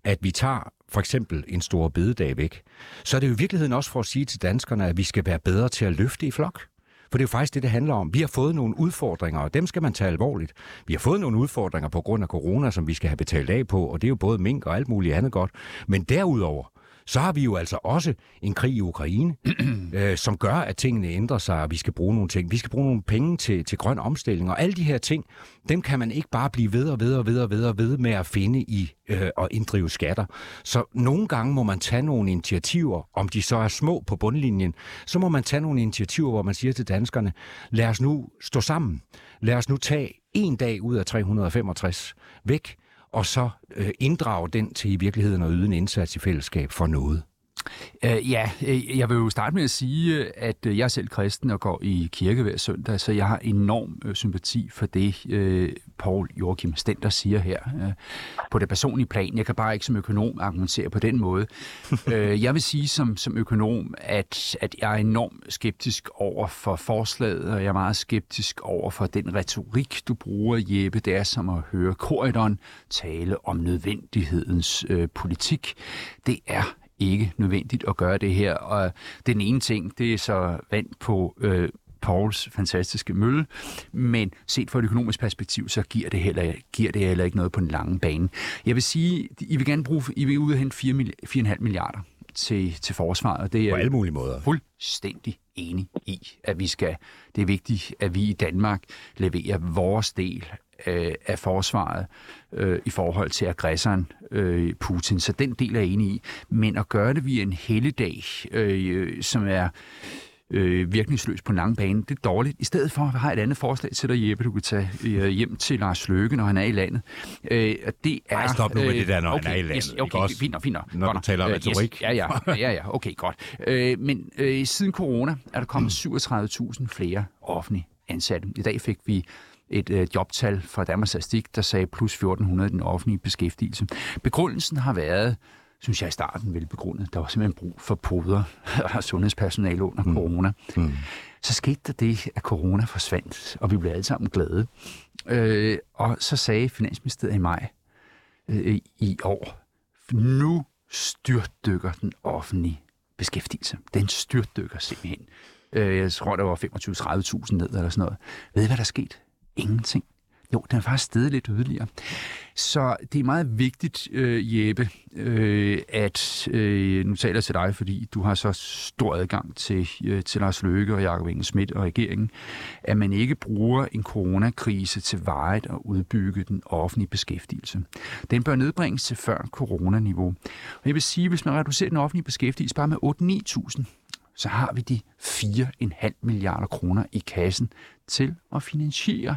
at vi tager for eksempel en stor bededag væk, så er det jo i virkeligheden også for at sige til danskerne, at vi skal være bedre til at løfte i flok. For det er jo faktisk det, det handler om. Vi har fået nogle udfordringer, og dem skal man tage alvorligt. Vi har fået nogle udfordringer på grund af corona, som vi skal have betalt af på, og det er jo både mink og alt muligt andet godt. Men derudover, så har vi jo altså også en krig i Ukraine, øh, som gør, at tingene ændrer sig, og vi skal bruge nogle ting. Vi skal bruge nogle penge til, til grøn omstilling, og alle de her ting, dem kan man ikke bare blive ved og ved og ved og ved og ved med at finde i øh, og inddrive skatter. Så nogle gange må man tage nogle initiativer, om de så er små på bundlinjen, så må man tage nogle initiativer, hvor man siger til danskerne, lad os nu stå sammen. Lad os nu tage en dag ud af 365 væk, og så øh, inddrage den til i virkeligheden at yde en indsats i fællesskab for noget. Uh, ja, øh, jeg vil jo starte med at sige, at øh, jeg er selv kristen og går i kirke hver søndag, så jeg har enorm uh, sympati for det, uh, Paul Joachim Stenter siger her uh, på det personlige plan. Jeg kan bare ikke som økonom argumentere på den måde. uh, jeg vil sige som, som økonom, at, at jeg er enormt skeptisk over for forslaget, og jeg er meget skeptisk over for den retorik, du bruger, Jeppe. Det er som at høre korridoren tale om nødvendighedens uh, politik. Det er ikke nødvendigt at gøre det her. Og den ene ting, det er så vand på øh, Pauls fantastiske mølle, men set fra et økonomisk perspektiv, så giver det, heller, giver det heller ikke noget på den lange bane. Jeg vil sige, I vil gerne bruge, I vil ud og hente 4,5 milliarder til, til forsvaret. og Det er På alle mulige måder. fuldstændig enig i, at vi skal. Det er vigtigt, at vi i Danmark leverer vores del øh, af forsvaret øh, i forhold til aggressoren øh, Putin. Så den del er jeg enig i. Men at gøre det via en helligdag, øh, som er øh, virkningsløs på en lang bane, det er dårligt. I stedet for at have et andet forslag til dig, Jeppe, du kan tage øh, hjem til Lars Løkke, når han er i landet. Øh, det er, Ej, stop nu med det der, når okay, han er i landet, Yes, okay, også? fint fint nok. Når du taler Øh, retorik. ja, ja, ja, ja, okay, godt. Øh, men øh, siden corona er der kommet 37.000 flere offentlige ansatte. I dag fik vi et øh, jobtal fra Danmarks Statistik, der sagde plus 1400 i den offentlige beskæftigelse. Begrundelsen har været, synes jeg i starten velbegrundet, der var simpelthen brug for poder og sundhedspersonale under mm. corona. Mm. Så skete der det, at corona forsvandt, og vi blev alle sammen glade. Øh, og så sagde Finansministeriet i maj øh, i år, nu styrtdykker den offentlige beskæftigelse. Den styrtdykker simpelthen. Øh, jeg tror, der var 25-30.000 ned eller sådan noget. Ved I, hvad der er sket? Ingenting. Jo, den er faktisk stedet lidt yderligere. Så det er meget vigtigt, øh, Jeppe, øh, at øh, nu taler jeg til dig, fordi du har så stor adgang til, øh, til Lars Løkke og Jakob Engel Schmidt og regeringen, at man ikke bruger en coronakrise til vejet at udbygge den offentlige beskæftigelse. Den bør nedbringes til før coronaniveau. Og jeg vil sige, hvis man reducerer den offentlige beskæftigelse bare med 8-9.000, så har vi de 4,5 milliarder kroner i kassen til at finansiere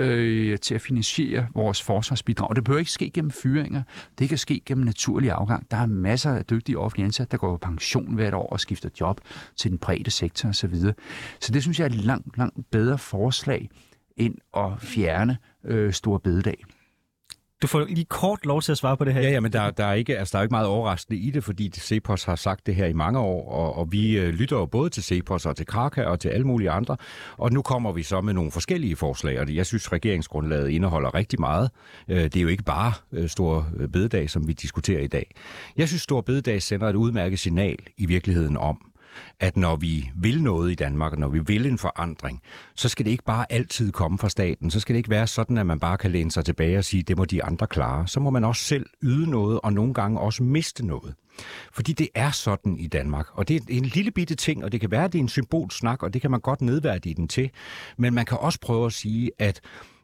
øh, til at finansiere vores forsvarsbidrag. Det behøver ikke ske gennem fyringer. Det kan ske gennem naturlig afgang. Der er masser af dygtige offentlige ansatte, der går på pension hvert år og skifter job til den private sektor osv. Så det synes jeg er et langt, langt bedre forslag end at fjerne øh, store bededag. Du får lige kort lov til at svare på det her. Ja, ja, men der, der, er ikke, altså, der er ikke meget overraskende i det, fordi Cepos har sagt det her i mange år, og, og vi øh, lytter jo både til Cepos og til Kraka og til alle mulige andre, og nu kommer vi så med nogle forskellige forslag, og jeg synes, regeringsgrundlaget indeholder rigtig meget. Øh, det er jo ikke bare øh, Stor øh, Bededag, som vi diskuterer i dag. Jeg synes, Stor Bededag sender et udmærket signal i virkeligheden om, at når vi vil noget i Danmark, når vi vil en forandring, så skal det ikke bare altid komme fra staten. Så skal det ikke være sådan, at man bare kan læne sig tilbage og sige, det må de andre klare. Så må man også selv yde noget, og nogle gange også miste noget. Fordi det er sådan i Danmark, og det er en lille bitte ting, og det kan være, at det er en symbolsnak, og det kan man godt nedværdige den til. Men man kan også prøve at sige, at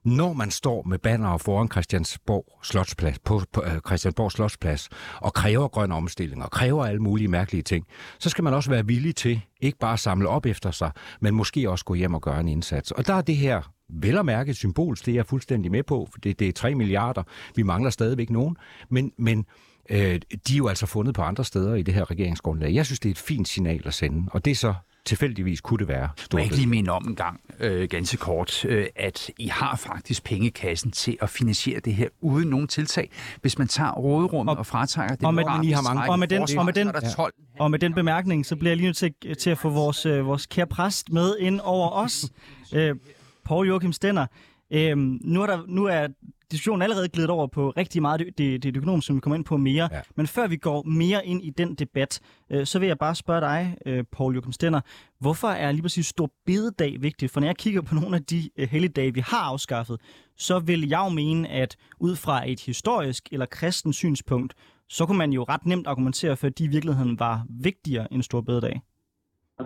når man står med banner foran Christiansborg Slotsplads, på, på uh, Christiansborg Slotsplads og kræver grøn omstilling og kræver alle mulige mærkelige ting, så skal man også være villig til ikke bare at samle op efter sig, men måske også gå hjem og gøre en indsats. Og der er det her vel at mærke symbols, det er jeg fuldstændig med på, for det, det er 3 milliarder. Vi mangler stadigvæk nogen, men, men øh, de er jo altså fundet på andre steder i det her regeringsgrundlag. Jeg synes, det er et fint signal at sende, og det er så tilfældigvis kunne det være. Må jeg ikke lige minde om en gang, øh, ganske kort, øh, at I har faktisk pengekassen til at finansiere det her uden nogen tiltag. Hvis man tager råderummet og, og fratager det, og med, den, I har mange, og med den, og med den, ja. og med den bemærkning, så bliver jeg lige nødt til, til at få vores, øh, vores kære præst med ind over os. øh, Paul Joachim Stenner, Øhm, nu, er der, nu er diskussionen allerede glidet over på rigtig meget det, det, det økonomiske, som vi kommer ind på mere. Ja. Men før vi går mere ind i den debat, øh, så vil jeg bare spørge dig, øh, Paul Joachim Stenner, hvorfor er lige præcis stor bededag vigtigt? For når jeg kigger på nogle af de øh, helligdage, vi har afskaffet, så vil jeg jo mene, at ud fra et historisk eller kristen synspunkt, så kunne man jo ret nemt argumentere for, at de i virkeligheden var vigtigere end stor bededag.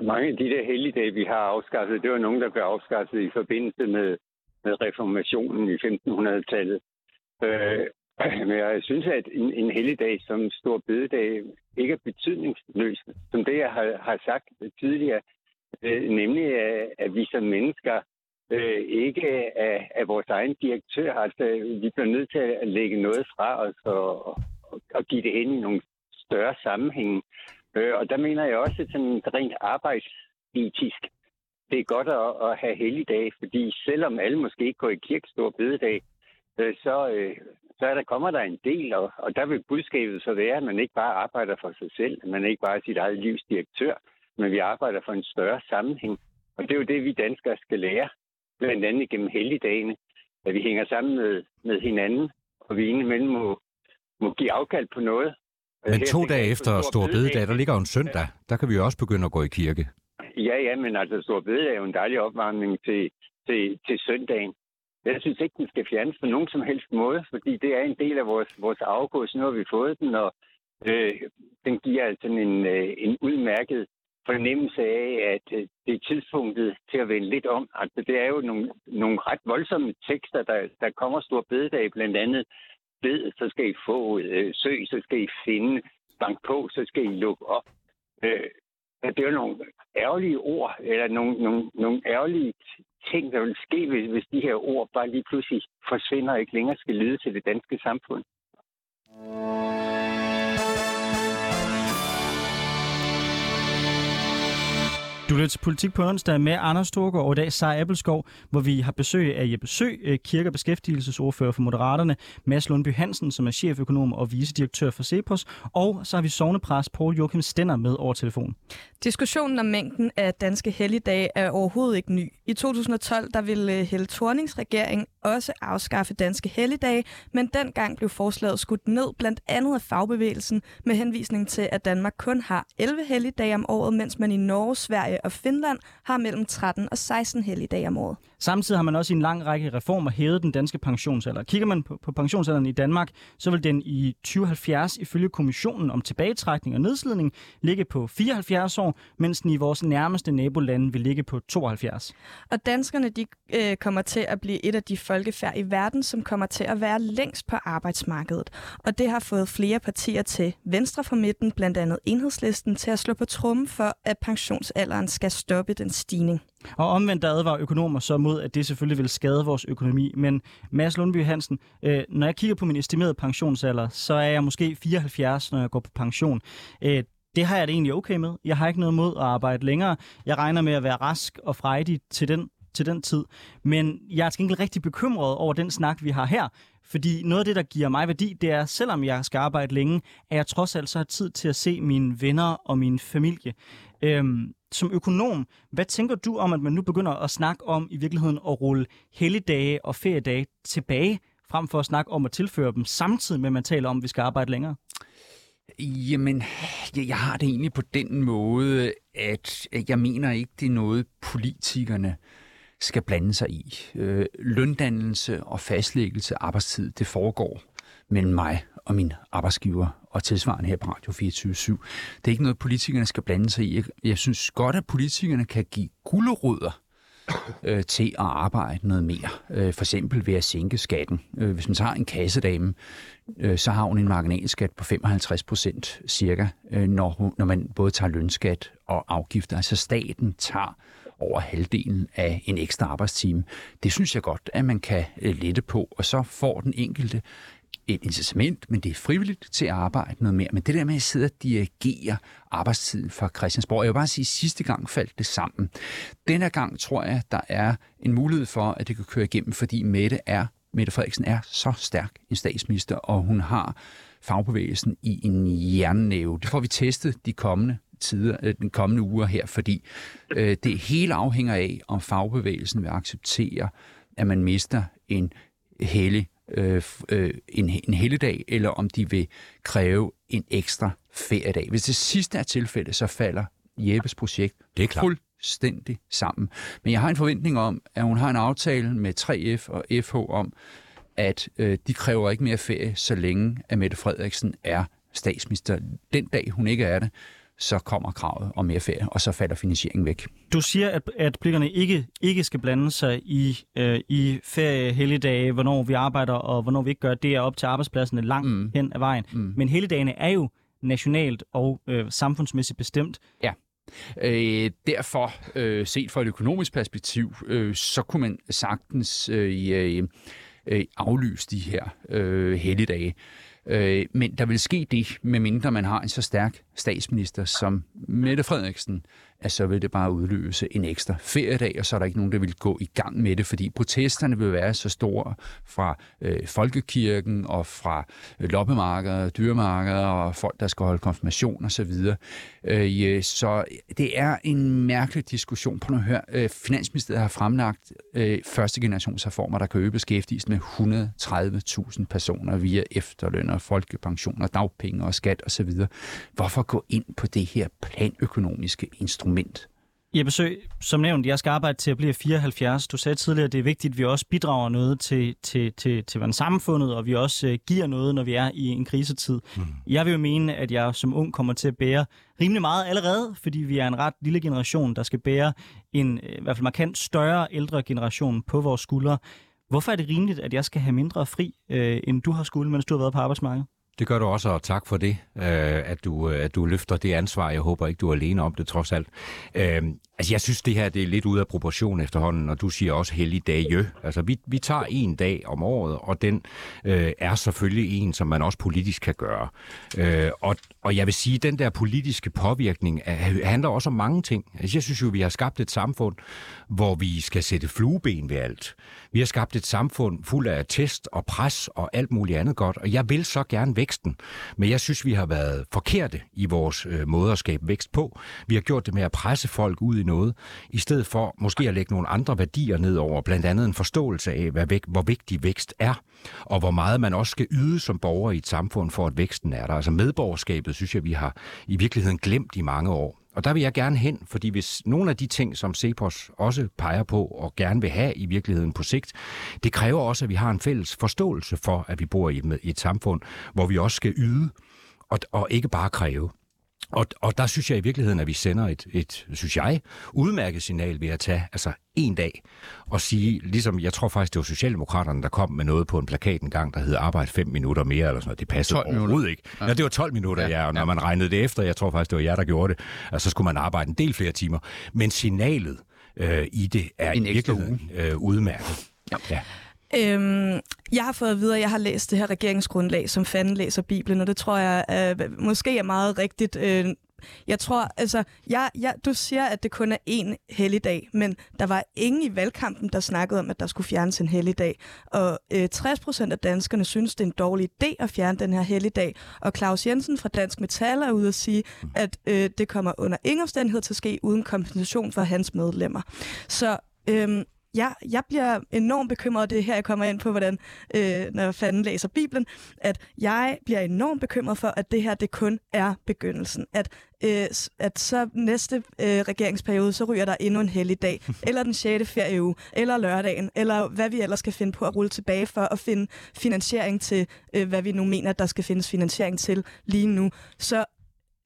Mange af de der helligdage, vi har afskaffet, det var nogen, der blev afskaffet i forbindelse med med reformationen i 1500-tallet. Øh, men jeg synes, at en, en helligdag som Stor Bededag ikke er betydningsløs. Som det, jeg har, har sagt tidligere, øh, nemlig at, at vi som mennesker øh, ikke er, er vores egen direktør. Altså, vi bliver nødt til at lægge noget fra os og, og, og give det ind i nogle større sammenhænge. Øh, og der mener jeg også, at sådan rent arbejdsetisk, det er godt at, at have helligdag, fordi selvom alle måske ikke går i kirke stor bededag, øh, så, øh, så er der, kommer der en del, og, og der vil budskabet så være, at man ikke bare arbejder for sig selv, man ikke bare er sit eget livs direktør, men vi arbejder for en større sammenhæng. Og det er jo det, vi danskere skal lære, blandt andet gennem helligdagene, at vi hænger sammen med, med hinanden, og vi indimellem må, må give afkald på noget. Men to dage efter Stor Bededag, der ligger jo en søndag. Der kan vi jo også begynde at gå i kirke. Ja, ja, men altså Stor Bede er jo en dejlig opvarmning til, til, til søndagen. Jeg synes ikke, den skal fjernes på nogen som helst måde, fordi det er en del af vores, vores afgås. Nu har vi fået den, og øh, den giver altså en, øh, en udmærket fornemmelse af, at øh, det er tidspunktet til at vende lidt om. Altså, det er jo nogle, nogle ret voldsomme tekster, der, der kommer stor bededag, blandt andet bed, så skal I få, øh, søg, så skal I finde, bank på, så skal I lukke op. Øh, det er nogle ærgerlige ord, eller nogle, nogle, nogle ærgerlige ting, der vil ske, hvis, hvis de her ord bare lige pludselig forsvinder og ikke længere skal lyde til det danske samfund. Du lytter til Politik på onsdag med Anders Storgård og i dag Sara Appelskov, hvor vi har besøg af Jeppe Sø, øh, kirke- og beskæftigelsesordfører for Moderaterne, Mads Lundby Hansen, som er cheføkonom og vicedirektør for Cepos, og så har vi sovnepræs Paul Joachim Stenner med over telefon. Diskussionen om mængden af danske helligdage er overhovedet ikke ny. I 2012 der ville øh, Helle Thornings regering også afskaffe danske helligdage, men dengang blev forslaget skudt ned blandt andet af fagbevægelsen med henvisning til, at Danmark kun har 11 helligdage om året, mens man i Norge, Sverige og Finland har mellem 13 og 16 helligdage om året. Samtidig har man også i en lang række reformer hævet den danske pensionsalder. Kigger man på, på pensionsalderen i Danmark, så vil den i 2070 ifølge kommissionen om tilbagetrækning og nedslidning ligge på 74 år, mens den i vores nærmeste nabolande vil ligge på 72. Og danskerne de, øh, kommer til at blive et af de folkefærd i verden, som kommer til at være længst på arbejdsmarkedet. Og det har fået flere partier til venstre for midten, blandt andet enhedslisten, til at slå på trummen for, at pensionsalderen skal stoppe den stigning. Og omvendt der advarer økonomer så mod, at det selvfølgelig vil skade vores økonomi. Men Mads Lundby Hansen, øh, når jeg kigger på min estimerede pensionsalder, så er jeg måske 74, når jeg går på pension. Øh, det har jeg det egentlig okay med. Jeg har ikke noget mod at arbejde længere. Jeg regner med at være rask og frejdig til den til den tid. Men jeg er til gengæld rigtig bekymret over den snak, vi har her, fordi noget af det, der giver mig værdi, det er, selvom jeg skal arbejde længe, at jeg trods alt så har tid til at se mine venner og min familie. Øhm, som økonom, hvad tænker du om, at man nu begynder at snakke om i virkeligheden at rulle helligdage og feriedage tilbage, frem for at snakke om at tilføre dem, samtidig med at man taler om, at vi skal arbejde længere? Jamen, jeg, jeg har det egentlig på den måde, at jeg mener ikke, det er noget, politikerne skal blande sig i. Øh, løndannelse og fastlæggelse af arbejdstid, det foregår mellem mig og min arbejdsgiver, og tilsvarende her på Radio 24 /7. Det er ikke noget, politikerne skal blande sig i. Jeg, jeg synes godt, at politikerne kan give gulderødder øh, til at arbejde noget mere. Øh, for eksempel ved at sænke skatten. Øh, hvis man tager en kassedame, øh, så har hun en marginalskat på 55 procent cirka, øh, når, hun, når man både tager lønskat og afgifter. Altså staten tager over halvdelen af en ekstra arbejdstime. Det synes jeg godt, at man kan øh, lette på, og så får den enkelte et incitament, men det er frivilligt til at arbejde noget mere. Men det der med at sidde og dirigere arbejdstiden fra Christiansborg, jeg vil bare sige, at sidste gang faldt det sammen. Denne gang tror jeg, der er en mulighed for, at det kan køre igennem, fordi Mette er Mette Frederiksen er så stærk en statsminister, og hun har fagbevægelsen i en jernnæve. Det får vi testet de kommende tider, øh, den kommende uger her, fordi øh, det hele afhænger af, om fagbevægelsen vil acceptere, at man mister en hellig øh, øh, en, en helligdag, eller om de vil kræve en ekstra feriedag. Hvis det sidste er tilfældet, så falder Jeppes projekt Det er klart. fuldstændig sammen. Men jeg har en forventning om, at hun har en aftale med 3F og FH om, at øh, de kræver ikke mere ferie, så længe at Mette Frederiksen er statsminister. Den dag hun ikke er det, så kommer kravet om mere ferie, og så falder finansieringen væk. Du siger, at, at politikerne ikke, ikke skal blande sig i, øh, i ferie, helligdage, hvornår vi arbejder og hvornår vi ikke gør. Det er op til arbejdspladserne langt Mm. hen ad vejen. Mm. Men helligdagene er jo nationalt og øh, samfundsmæssigt bestemt. Øh, derfor, øh, set fra et økonomisk perspektiv, øh, så kunne man sagtens øh, øh, øh, aflyse de her øh, helligdage. Øh, men der vil ske det, medmindre man har en så stærk statsminister som Mette Frederiksen, at så vil det bare udløse en ekstra feriedag, og så er der ikke nogen, der vil gå i gang med det, fordi protesterne vil være så store fra øh, folkekirken og fra øh, loppemarkeder, dyremarkeder og folk, der skal holde konfirmation osv. Så, øh, ja, så det er en mærkelig diskussion. På at høre, øh, Finansministeriet har fremlagt øh, første generationsreformer, der kan øge beskæftigelsen med 130.000 personer via efterløn folkepensioner, dagpenge og skat osv. Hvorfor gå ind på det her planøkonomiske instrument? Jeg besøg, som nævnt, jeg skal arbejde til at blive 74. Du sagde tidligere, at det er vigtigt, at vi også bidrager noget til, til, til, til samfundet, og vi også øh, giver noget, når vi er i en krisetid. Mm. Jeg vil jo mene, at jeg som ung kommer til at bære rimelig meget allerede, fordi vi er en ret lille generation, der skal bære en øh, i hvert fald markant større ældre generation på vores skuldre. Hvorfor er det rimeligt, at jeg skal have mindre fri, øh, end du har skulle, mens du har været på arbejdsmarkedet? Det gør du også, og tak for det, øh, at, du, øh, at du løfter det ansvar. Jeg håber ikke, du er alene om det, trods alt. Øh, altså, jeg synes, det her det er lidt ude af proportion efterhånden, og du siger også heldig dag. Altså, vi, vi tager en dag om året, og den øh, er selvfølgelig en, som man også politisk kan gøre. Øh, og, og jeg vil sige, den der politiske påvirkning er, handler også om mange ting. Altså, jeg synes jo, vi har skabt et samfund, hvor vi skal sætte flueben ved alt. Vi har skabt et samfund fuld af test og pres og alt muligt andet godt, og jeg vil så gerne væksten. Men jeg synes, vi har været forkerte i vores øh, måde at skabe vækst på. Vi har gjort det med at presse folk ud i noget, i stedet for måske at lægge nogle andre værdier ned over, blandt andet en forståelse af, hvad væk, hvor vigtig vækst er, og hvor meget man også skal yde som borger i et samfund for, at væksten er der. Altså medborgerskabet, synes jeg, vi har i virkeligheden glemt i mange år. Og der vil jeg gerne hen, fordi hvis nogle af de ting, som Cepos også peger på og gerne vil have i virkeligheden på sigt, det kræver også, at vi har en fælles forståelse for, at vi bor i et, i et samfund, hvor vi også skal yde og, og ikke bare kræve. Og, og der synes jeg i virkeligheden, at vi sender et, et, synes jeg, udmærket signal ved at tage altså en dag og sige, ligesom jeg tror faktisk, det var Socialdemokraterne, der kom med noget på en plakat en gang, der hed arbejde fem minutter mere, eller sådan noget. Det passede 12 minutter. overhovedet ikke. Ja. ja, det var 12 minutter, ja. ja og når ja. man regnede det efter, jeg tror faktisk, det var jer, der gjorde det, altså, så skulle man arbejde en del flere timer. Men signalet øh, i det er En i virkeligheden øh, udmærket. Ja. ja. Øhm, jeg har fået at vide, at jeg har læst det her regeringsgrundlag, som fanden læser Bibelen, og det tror jeg øh, måske er meget rigtigt. Øh, jeg tror, altså, jeg, jeg, du siger, at det kun er én helligdag, men der var ingen i valgkampen, der snakkede om, at der skulle fjernes en helligdag. Og øh, 60 procent af danskerne synes, det er en dårlig idé at fjerne den her helligdag. Og Claus Jensen fra Dansk Metal er ude at sige, at øh, det kommer under ingen omstændighed til at ske uden kompensation for hans medlemmer. Så øhm, jeg, jeg bliver enormt bekymret, det er her, jeg kommer ind på, hvordan, øh, når fanden læser Bibelen, at jeg bliver enormt bekymret for, at det her, det kun er begyndelsen. At, øh, at så næste øh, regeringsperiode, så ryger der endnu en heldig dag, eller den 6. ferieuge, eller lørdagen, eller hvad vi ellers skal finde på at rulle tilbage for at finde finansiering til, øh, hvad vi nu mener, der skal findes finansiering til lige nu. Så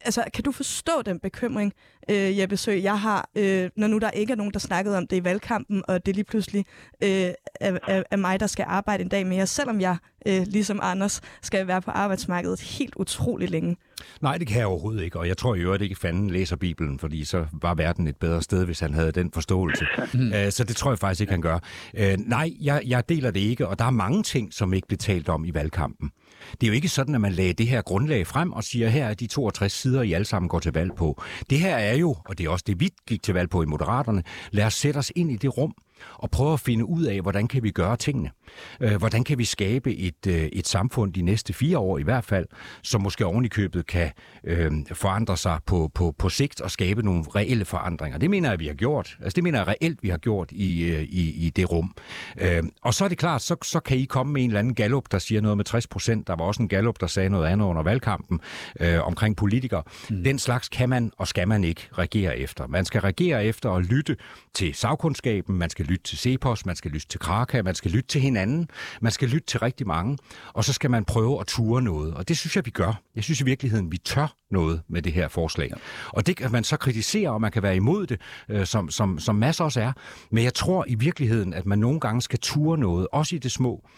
altså, kan du forstå den bekymring, øh, Jeppe Sø, jeg har, øh, når nu der ikke er nogen, der snakkede om det i valgkampen, og det lige pludselig øh, er, er, er mig, der skal arbejde en dag mere, selvom jeg, øh, ligesom Anders, skal være på arbejdsmarkedet helt utrolig længe. Nej, det kan jeg overhovedet ikke, og jeg tror i øvrigt ikke, fanden læser Bibelen, fordi så var verden et bedre sted, hvis han havde den forståelse. Mm. så det tror jeg faktisk ikke, han gør. Øh, nej, jeg, jeg deler det ikke, og der er mange ting, som ikke blev talt om i valgkampen. Det er jo ikke sådan, at man lagde det her grundlag frem og siger, her er de 62 sider, I alle sammen går til valg på. Det her er jo, og det er også det, vi gik til valg på i Moderaterne, lad os sætte os ind i det rum, og prøve at finde ud af, hvordan kan vi gøre tingene. Øh, hvordan kan vi skabe et, øh, et samfund de næste fire år i hvert fald, som måske oven i købet kan øh, forandre sig på, på, på sigt og skabe nogle reelle forandringer. Det mener jeg, vi har gjort. Altså det mener jeg reelt, vi har gjort i, øh, i, i det rum. Øh, og så er det klart, så, så kan I komme med en eller anden gallup, der siger noget med 60 procent. Der var også en gallup, der sagde noget andet under valgkampen øh, omkring politikere. Mm. Den slags kan man og skal man ikke regere efter. Man skal regere efter at lytte til sagkundskaben, man skal lytte til Cepos, man skal lytte til Kraka, man skal lytte til hinanden, man skal lytte til rigtig mange, og så skal man prøve at ture noget. Og det synes jeg, vi gør. Jeg synes i virkeligheden, vi tør noget med det her forslag. Ja. Og det kan man så kritisere, og man kan være imod det, øh, som, som, som masser også er. Men jeg tror i virkeligheden, at man nogle gange skal ture noget, også i det små.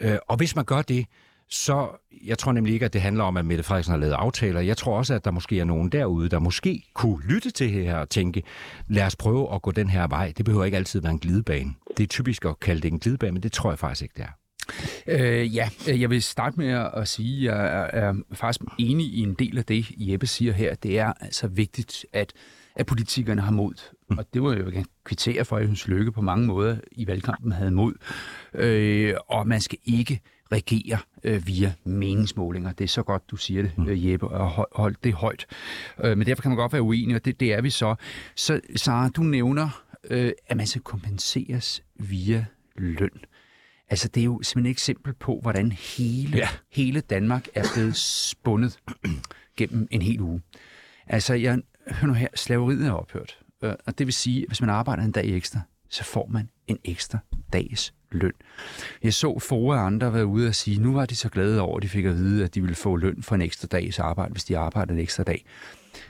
Øh, og hvis man gør det, så jeg tror nemlig ikke, at det handler om, at Mette Frederiksen har lavet aftaler. Jeg tror også, at der måske er nogen derude, der måske kunne lytte til her og tænke, lad os prøve at gå den her vej. Det behøver ikke altid være en glidebane. Det er typisk at kalde det en glidebane, men det tror jeg faktisk ikke, det er. Øh, ja, jeg vil starte med at sige, at jeg er faktisk enig i en del af det, Jeppe siger her. Det er altså vigtigt, at, at politikerne har mod. Mm. Og det var jo jeg kvittere for, at jeg synes, Lykke på mange måder i valgkampen havde mod. Øh, og man skal ikke regere øh, via meningsmålinger. Det er så godt, du siger det, mm. øh, Jeppe, og hold det højt. Øh, men derfor kan man godt være uenig, og det, det er vi så. Så Sara, du nævner, øh, at man skal kompenseres via løn. Altså, det er jo simpelthen et eksempel på, hvordan hele, ja. hele Danmark er blevet spundet gennem en hel uge. Altså, jeg hører nu her, slaveriet er ophørt. Øh, og det vil sige, at hvis man arbejder en dag ekstra, så får man en ekstra dags løn. Jeg så få og andre være ude og sige, nu var de så glade over, at de fik at vide, at de ville få løn for en ekstra dags arbejde, hvis de arbejdede en ekstra dag.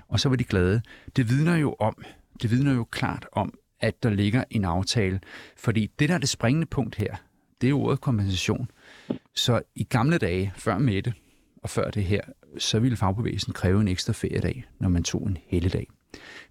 Og så var de glade. Det vidner jo om, det vidner jo klart om, at der ligger en aftale. Fordi det, der er det springende punkt her, det er ordet kompensation. Så i gamle dage, før Mette og før det her, så ville fagbevægelsen kræve en ekstra feriedag, når man tog en helligdag.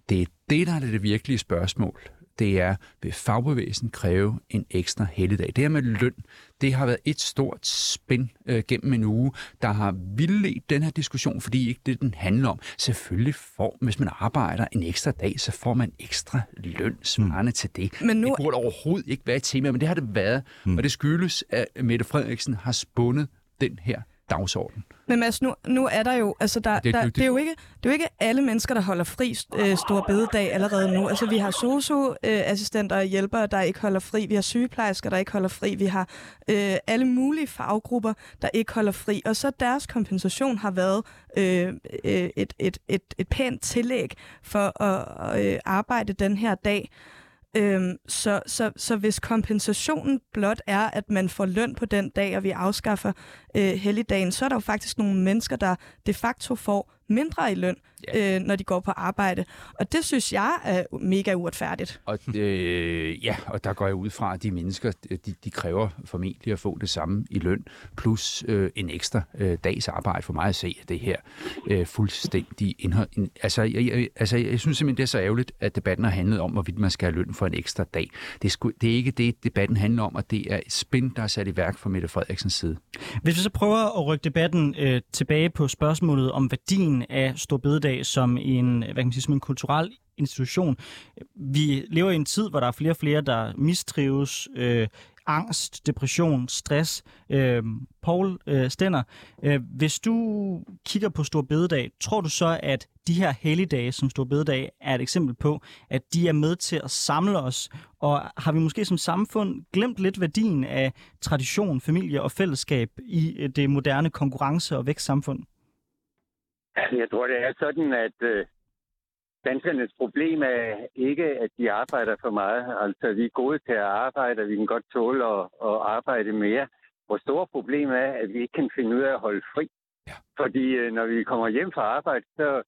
Det er det, der er det virkelige spørgsmål det er, vil fagbevægelsen kræve en ekstra helligdag. Det her med løn, det har været et stort spænd øh, gennem en uge, der har vildledt den her diskussion, fordi ikke det, den handler om. Selvfølgelig får, hvis man arbejder en ekstra dag, så får man ekstra løn svarende mm. til det. Men nu... Det burde overhovedet ikke være et tema, men det har det været, mm. og det skyldes, at Mette Frederiksen har spundet den her dagsorden. Men Mads, nu, nu er der jo, altså der, det, der, det, det, er jo ikke, det er jo ikke alle mennesker, der holder fri øh, stor bededag allerede nu. Altså vi har sosu-assistenter og hjælpere, der ikke holder fri. Vi har sygeplejersker, der ikke holder fri. Vi har øh, alle mulige faggrupper, der ikke holder fri. Og så deres kompensation har været øh, øh et, et, et, et pænt tillæg for at øh, arbejde den her dag. Øhm, så, så, så hvis kompensationen blot er, at man får løn på den dag, og vi afskaffer øh, helligdagen, så er der jo faktisk nogle mennesker, der de facto får mindre i løn, yeah. øh, når de går på arbejde. Og det synes jeg er mega uretfærdigt. Og øh, ja, og der går jeg ud fra, at de mennesker, de, de kræver formentlig at få det samme i løn, plus øh, en ekstra øh, dags arbejde for mig at se det her øh, fuldstændig indhold. Altså jeg, jeg, altså, jeg synes simpelthen, det er så ærgerligt, at debatten har handlet om, hvorvidt man skal have løn for en ekstra dag. Det er, sku, det er ikke det, debatten handler om, og det er et spin, der er sat i værk fra Mette Frederiksens side. Hvis vi så prøver at rykke debatten øh, tilbage på spørgsmålet om værdien værdien af Stor Bededag som en, hvad kan man sige, som en kulturel institution. Vi lever i en tid, hvor der er flere og flere, der mistrives, øh, angst, depression, stress. Øh, Paul øh, Stenner, øh, hvis du kigger på Stor Bededag, tror du så, at de her helligdage som Stor Bededag er et eksempel på, at de er med til at samle os? Og har vi måske som samfund glemt lidt værdien af tradition, familie og fællesskab i øh, det moderne konkurrence- og vækstsamfund? Jeg tror, det er sådan, at øh, danskernes problem er ikke, at de arbejder for meget. Altså, vi er gode til at arbejde, og vi kan godt tåle at, at arbejde mere. Vores store problem er, at vi ikke kan finde ud af at holde fri. Ja. Fordi øh, når vi kommer hjem fra arbejde, så,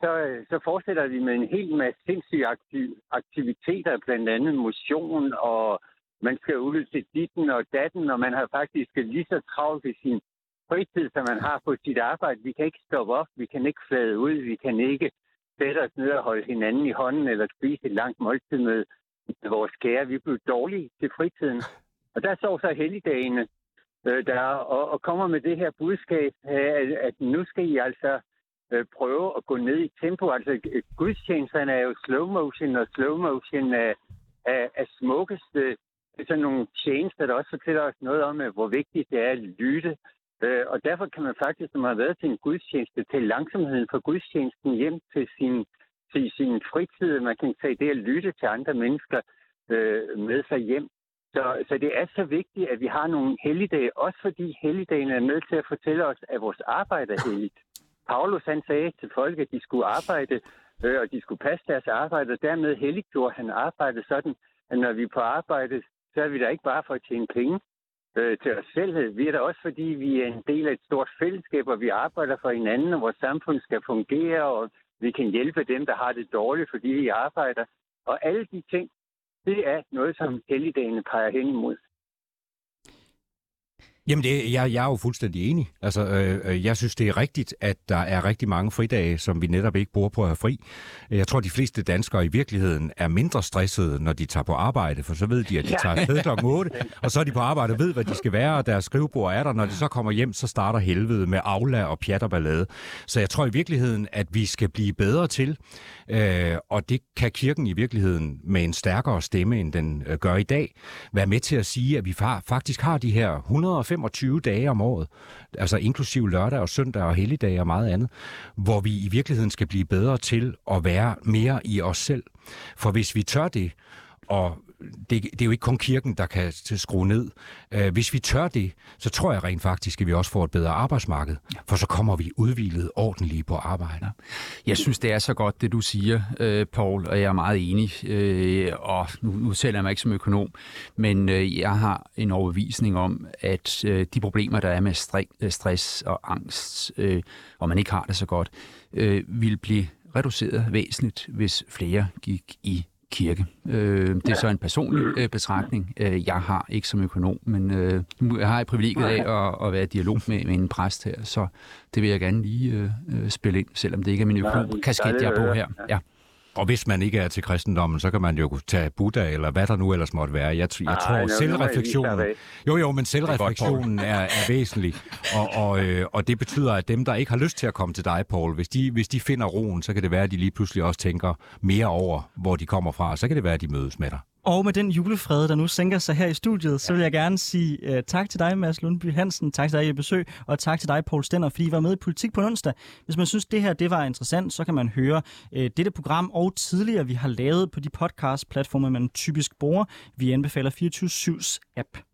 så, så fortsætter vi med en hel masse sindssyge aktiv, aktiviteter, blandt andet motion, og man skal ud til ditten og datten, og man har faktisk lige så travlt i sin fritid, som man har på sit arbejde. Vi kan ikke stoppe op, vi kan ikke flade ud, vi kan ikke sætte os ned og holde hinanden i hånden eller spise et langt måltid med, med vores kære. Vi blev dårlige til fritiden. Og der så så helligdagene, øh, der og, og kommer med det her budskab, at, at nu skal I altså øh, prøve at gå ned i tempo. Altså gudstjenesterne er jo slow motion, og slow motion er, er, er smukkest. Det er sådan nogle tjenester, der også fortæller os noget om, hvor vigtigt det er at lytte Øh, og derfor kan man faktisk, når man har været til en gudstjeneste, tage langsomheden fra gudstjenesten hjem til sin, til sin fritid. Man kan tage det at lytte til andre mennesker øh, med sig hjem. Så, så det er så vigtigt, at vi har nogle helligdage, også fordi helligdagen er med til at fortælle os, at vores arbejde er helligt. Paulus han sagde til folk, at de skulle arbejde, øh, og de skulle passe deres arbejde, og dermed helliggjorde han arbejdet sådan, at når vi er på arbejde, så er vi der ikke bare for at tjene penge, øh, til os selv. Vi er der også, fordi vi er en del af et stort fællesskab, og vi arbejder for hinanden, og vores samfund skal fungere, og vi kan hjælpe dem, der har det dårligt, fordi vi arbejder. Og alle de ting, det er noget, som helligdagene peger hen imod. Jamen, det, jeg, jeg er jo fuldstændig enig. Altså, øh, øh, jeg synes, det er rigtigt, at der er rigtig mange fridage, som vi netop ikke bruger på at have fri. Jeg tror, de fleste danskere i virkeligheden er mindre stressede, når de tager på arbejde, for så ved de, at de tager afsted kl. 8, og så er de på arbejde og ved, hvad de skal være, og deres skrivebord er der. Når de så kommer hjem, så starter helvede med afla og pjat og ballade. Så jeg tror i virkeligheden, at vi skal blive bedre til, øh, og det kan kirken i virkeligheden med en stærkere stemme, end den øh, gør i dag, være med til at sige, at vi faktisk har de her 105 25 dage om året, altså inklusiv lørdag og søndag og helligdage og meget andet, hvor vi i virkeligheden skal blive bedre til at være mere i os selv. For hvis vi tør det, og det, det er jo ikke kun kirken, der kan skrue ned. Øh, hvis vi tør det, så tror jeg rent faktisk, at vi også får et bedre arbejdsmarked, for så kommer vi udvilet ordentligt på arbejde. Ja. Jeg synes, det er så godt, det du siger, øh, Paul, og jeg er meget enig. Øh, og nu, nu sælger jeg mig ikke som økonom, men øh, jeg har en overbevisning om, at øh, de problemer, der er med øh, stress og angst, øh, og man ikke har det så godt, øh, vil blive reduceret væsentligt, hvis flere gik i kirke. Øh, det er så en personlig øh, betragtning, øh, jeg har ikke som økonom, men øh, nu har jeg privilegiet af at, at være i dialog med, med en præst her, så det vil jeg gerne lige øh, øh spille ind, selvom det ikke er min økonom-kasket, jeg er på her. Ja. Og hvis man ikke er til kristendommen, så kan man jo tage Buddha, eller hvad der nu ellers måtte være. Jeg, jeg Ej, tror, selvreflektionen... Jo, jo, men selvreflektionen er, er væsentlig. Og, og, øh, og det betyder, at dem, der ikke har lyst til at komme til dig, Paul, hvis de, hvis de finder roen, så kan det være, at de lige pludselig også tænker mere over, hvor de kommer fra. Så kan det være, at de mødes med dig. Og med den julefred, der nu sænker sig her i studiet, så vil jeg gerne sige uh, tak til dig, Mads Lundby Hansen, tak til dig, i besøg, og tak til dig, Paul Stenner, fordi I var med i Politik på onsdag. Hvis man synes, det her det var interessant, så kan man høre uh, dette program og tidligere, vi har lavet på de podcast-platforme, man typisk bruger. Vi anbefaler 24-7's app.